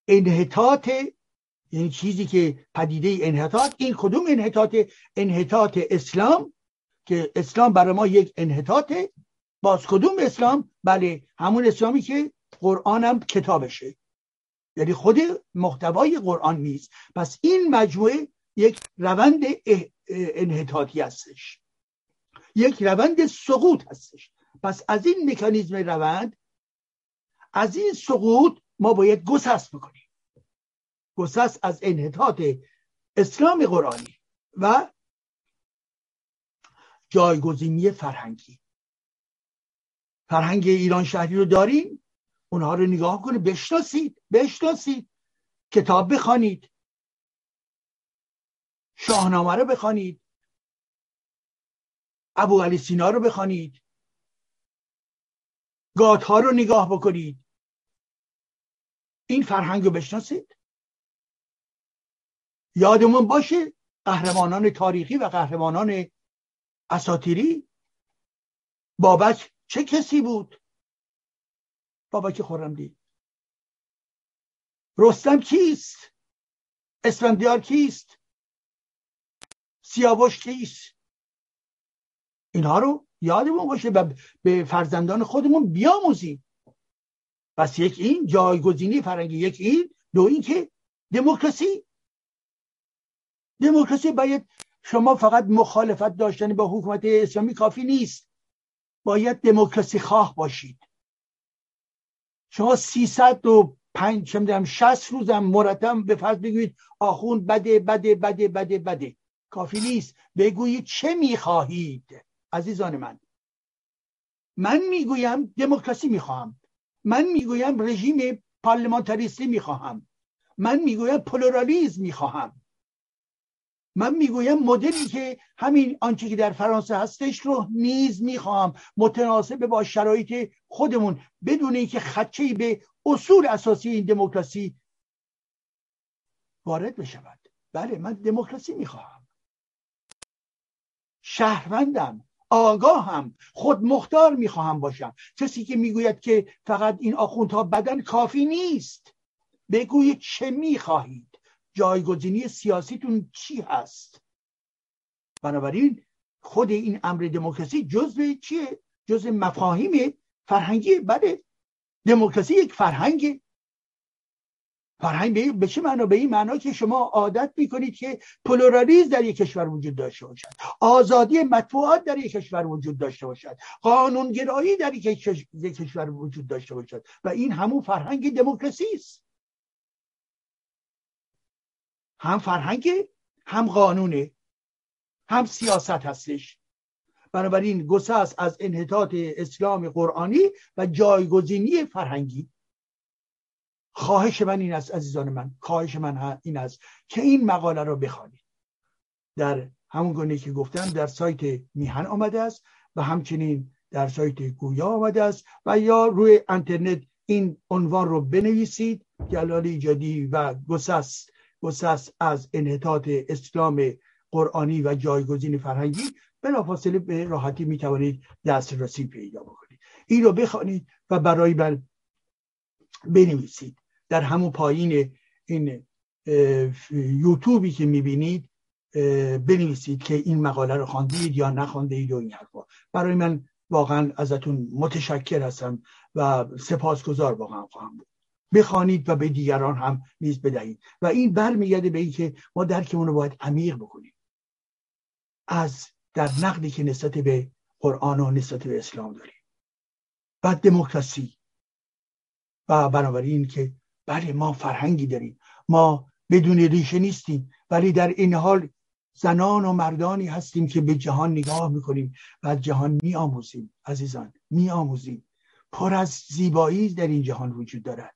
انحطاط یعنی چیزی که پدیده انحطاط این کدوم انحطاط؟ انحطاط اسلام که اسلام برای ما یک انحطاطه. باز کدوم اسلام؟ بله همون اسلامی که قرآن هم کتابشه. یعنی خود محتوای قرآن نیست. پس این مجموعه یک روند انحطاطی هستش. یک روند سقوط هستش. پس از این مکانیزم روند از این سقوط ما باید گسست بکنیم. گسست از انحطاط اسلام قرآنی و جایگزینی فرهنگی. فرهنگ ایران شهری رو داریم اونها رو نگاه کنید بشناسید بشناسید. کتاب بخوانید. شاهنامه رو بخوانید. ابو علی سینا رو بخوانید. گاتها رو نگاه بکنید. این فرهنگ رو بشناسید. یادمون باشه قهرمانان تاریخی و قهرمانان اساتیری بابک چه کسی بود؟ بابک خورمدی رستم کیست؟ اسفندیار کیست؟ سیاوش کیست؟ اینها رو یادمون باشه و به فرزندان خودمون بیاموزیم. پس یک این جایگزینی فرنگی یک این دو این که دموکراسی. دموکراسی باید شما فقط مخالفت داشتن با حکومت اسلامی کافی نیست. باید دموکراسی خواه باشید. شما 300 و پنج چه شست روزم مرتب به فرض بگویید آخون بده بده بده بده بده. کافی نیست. بگویید چه می‌خواهید عزیزان من. من می‌گویم دموکراسی می‌خواهم. من می‌گویم رژیم پارلمانتریستی می‌خواهم. من می‌گویم پلورالیزم می‌خواهم. من می‌گویم مدلی که همین آنچه که در فرانسه هستش رو نیز می‌خواهم متناسب با شرایط خودمون بدون اینکه خدشه به اصول اساسی این دموکراسی وارد بشود. بله من دموکراسی می‌خواهم. شهروندم آگاهم خود مختار می‌خواهم باشم. کسی که می‌گوید که فقط این آخوندها بدن کافی نیست. بگویید چه می‌خواهید. جایگزینی سیاسیتون چی هست؟ بنابراین خود این امر دموکراسی جزء چیه؟ جزء مفاهیم فرهنگی بله دموکراسی یک فرهنگ فرهنگ به چه معنا؟ به این معنا که شما عادت می‌کنید که پلورالیز در یک کشور وجود داشته باشد. آزادی مطبوعات در یک کشور وجود داشته باشد. قانونگرایی در یک کشور وجود داشته باشد. و این همون فرهنگ دموکراسی است. هم فرهنگ هم قانونه هم سیاست هستش. بنابراین گسست از انحطاط اسلام قرآنی و جایگزینی فرهنگی. خواهش من این است عزیزان من خواهش من این است که این مقاله رو بخوانید. در همون گونه که گفتم در سایت میهن آمده است و همچنین در سایت گویا آمده است و یا روی اینترنت این عنوان رو بنویسید جلال ایجادی و گسست گسست از انحطاط اسلام قرآنی و جایگزین فرهنگی بلافاصله به راحتی می‌توانید دسترسی پیدا بکنید. این رو بخوانید و برای من بنویسید. در همون پایین این یوتیوبی که می‌بینید بنویسید که این مقاله رو خواندید یا نخواندید و این حرفا. برای من واقعا ازتون متشکر هستم و سپاسگزار واقعا خواهم بود. بخوانید و به دیگران هم نیز بدهید. و این برمیگرده به اینکه ما درکمون رو باید عمیق بکنیم. از در نقدی که نسبت به قرآن و نسبت به اسلام داریم. و دموکراسی. و بنابراین که بله ما فرهنگی داریم. ما بدون ریشه نیستیم. ولی در این حال زنان و مردانی هستیم که به جهان نگاه می‌کنیم و از جهان میآموزیم. عزیزان میآموزیم. پر از زیبایی در این جهان وجود دارد.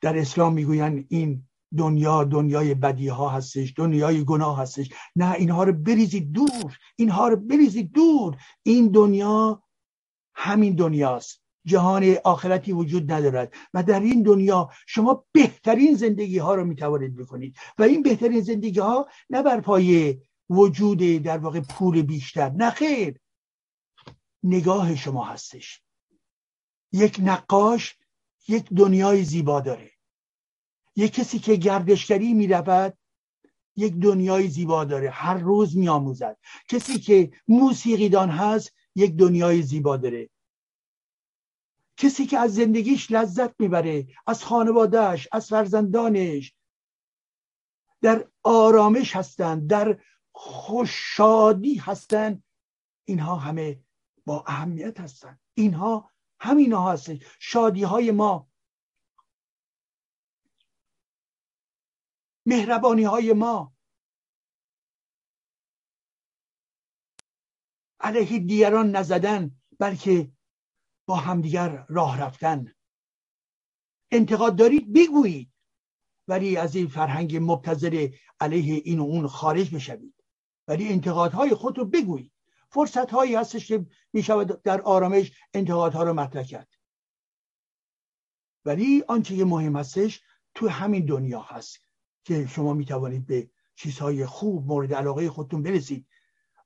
در اسلام می‌گویند این دنیا دنیای بدی ها هستش دنیای گناه هستش. نه اینها رو بریزید دور اینها رو بریزید دور. این دنیا همین دنیاست. جهان آخرتی وجود ندارد. و در این دنیا شما بهترین زندگی ها رو می‌توانید بکنید. و این بهترین زندگی ها نه بر پای وجود در واقع پول بیشتر. نه خیر. نگاه شما هستش. یک نقاش یک دنیای زیبا داره. یک کسی که گردشگری می‌رود یک دنیای زیبا داره. هر روز میآموزد. کسی که موسیقیدان هست یک دنیای زیبا داره. کسی که از زندگیش لذت می‌بره از خانوادهش از فرزندانش در آرامش هستند در خوششادی هستند. اینها همه با اهمیت هستند. اینها همین ها هست شادی های ما مهربانی های ما. علیه دیگران نزدن بلکه با همدیگر راه رفتن. انتقاد دارید بگویید. ولی از این فرهنگ مبتذل علیه این و اون خارج بشوید. ولی انتقادهای خود رو بگویید. فرصت هایی هستش که می شود در آرامش انتقادها رو مطرح کرد. ولی آنچه که مهم هستش تو همین دنیا هست که شما می توانید به چیزهای خوب مورد علاقه خودتون برسید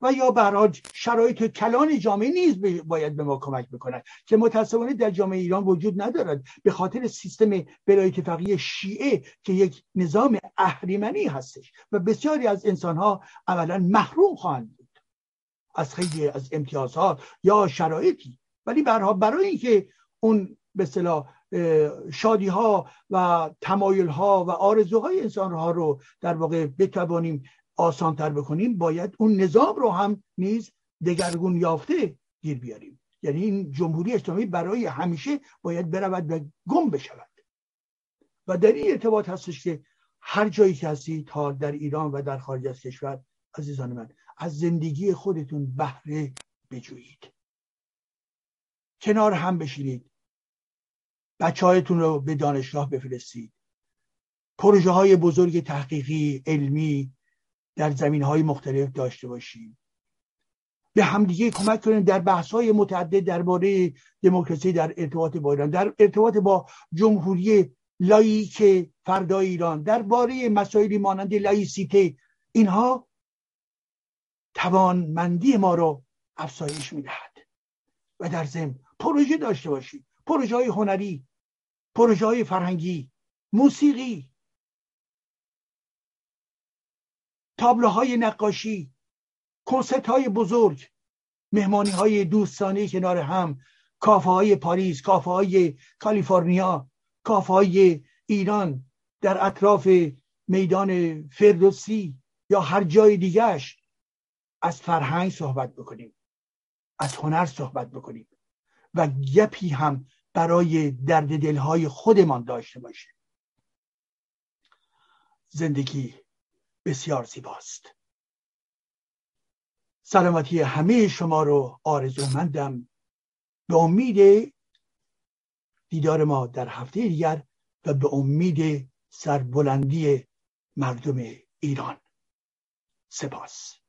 و یا برای شرایط کلان جامعه نیز باید به ما کمک بکنند که متاسفانه در جامعه ایران وجود ندارد به خاطر سیستم ولایت فقیه شیعه که یک نظام اهریمنی هستش و بسیاری از انسانها عملا محروم خواهند از خیلی از امتیازها یا شرایطی. ولی برها برای اینکه اون به اصطلاح شادی ها و تمایل ها و آرزوهای انسان ها رو در واقع بتوانیم آسان تر بکنیم باید اون نظام رو هم نیز دگرگون یافته گیر بیاریم. یعنی این جمهوری اسلامی برای همیشه باید برود و گم بشود. و در این ارتباط هستش که هر جایی که هستید تا در ایران و در خارج از کشور عزیزان من از زندگی خودتون بهره بجویید. کنار هم بشینید. بچه رو به دانشگاه بفرستید. پروژه های بزرگ تحقیقی علمی در زمین های مختلف داشته باشیم به همدیگه کمک کنیم در بحث های متعدد درباره دموکراسی در ارتباط با ایران در ارتباط با جمهوری لاییک فردای ایران درباره مسائلی مانند لایسیته. اینها توانمندی ما رو افزایش می‌دهد. و در ضمن پروژه داشته باشیم پروژه های هنری پروژه های فرهنگی موسیقی تابلوهای نقاشی کنسرت های بزرگ مهمانی های دوستانه کنار هم کافه های پاریس کافه های کالیفرنیا کافه های ایران در اطراف میدان فردوسی یا هر جای دیگهش از فرهنگ صحبت بکنیم از هنر صحبت بکنیم و گپی هم برای درد دلهای خودمان داشته باشیم زندگی بسیار زیباست. سلامتی همه شما رو آرزومندم. به امید دیدار ما در هفته دیگر و به امید سربلندی مردم ایران. سپاس.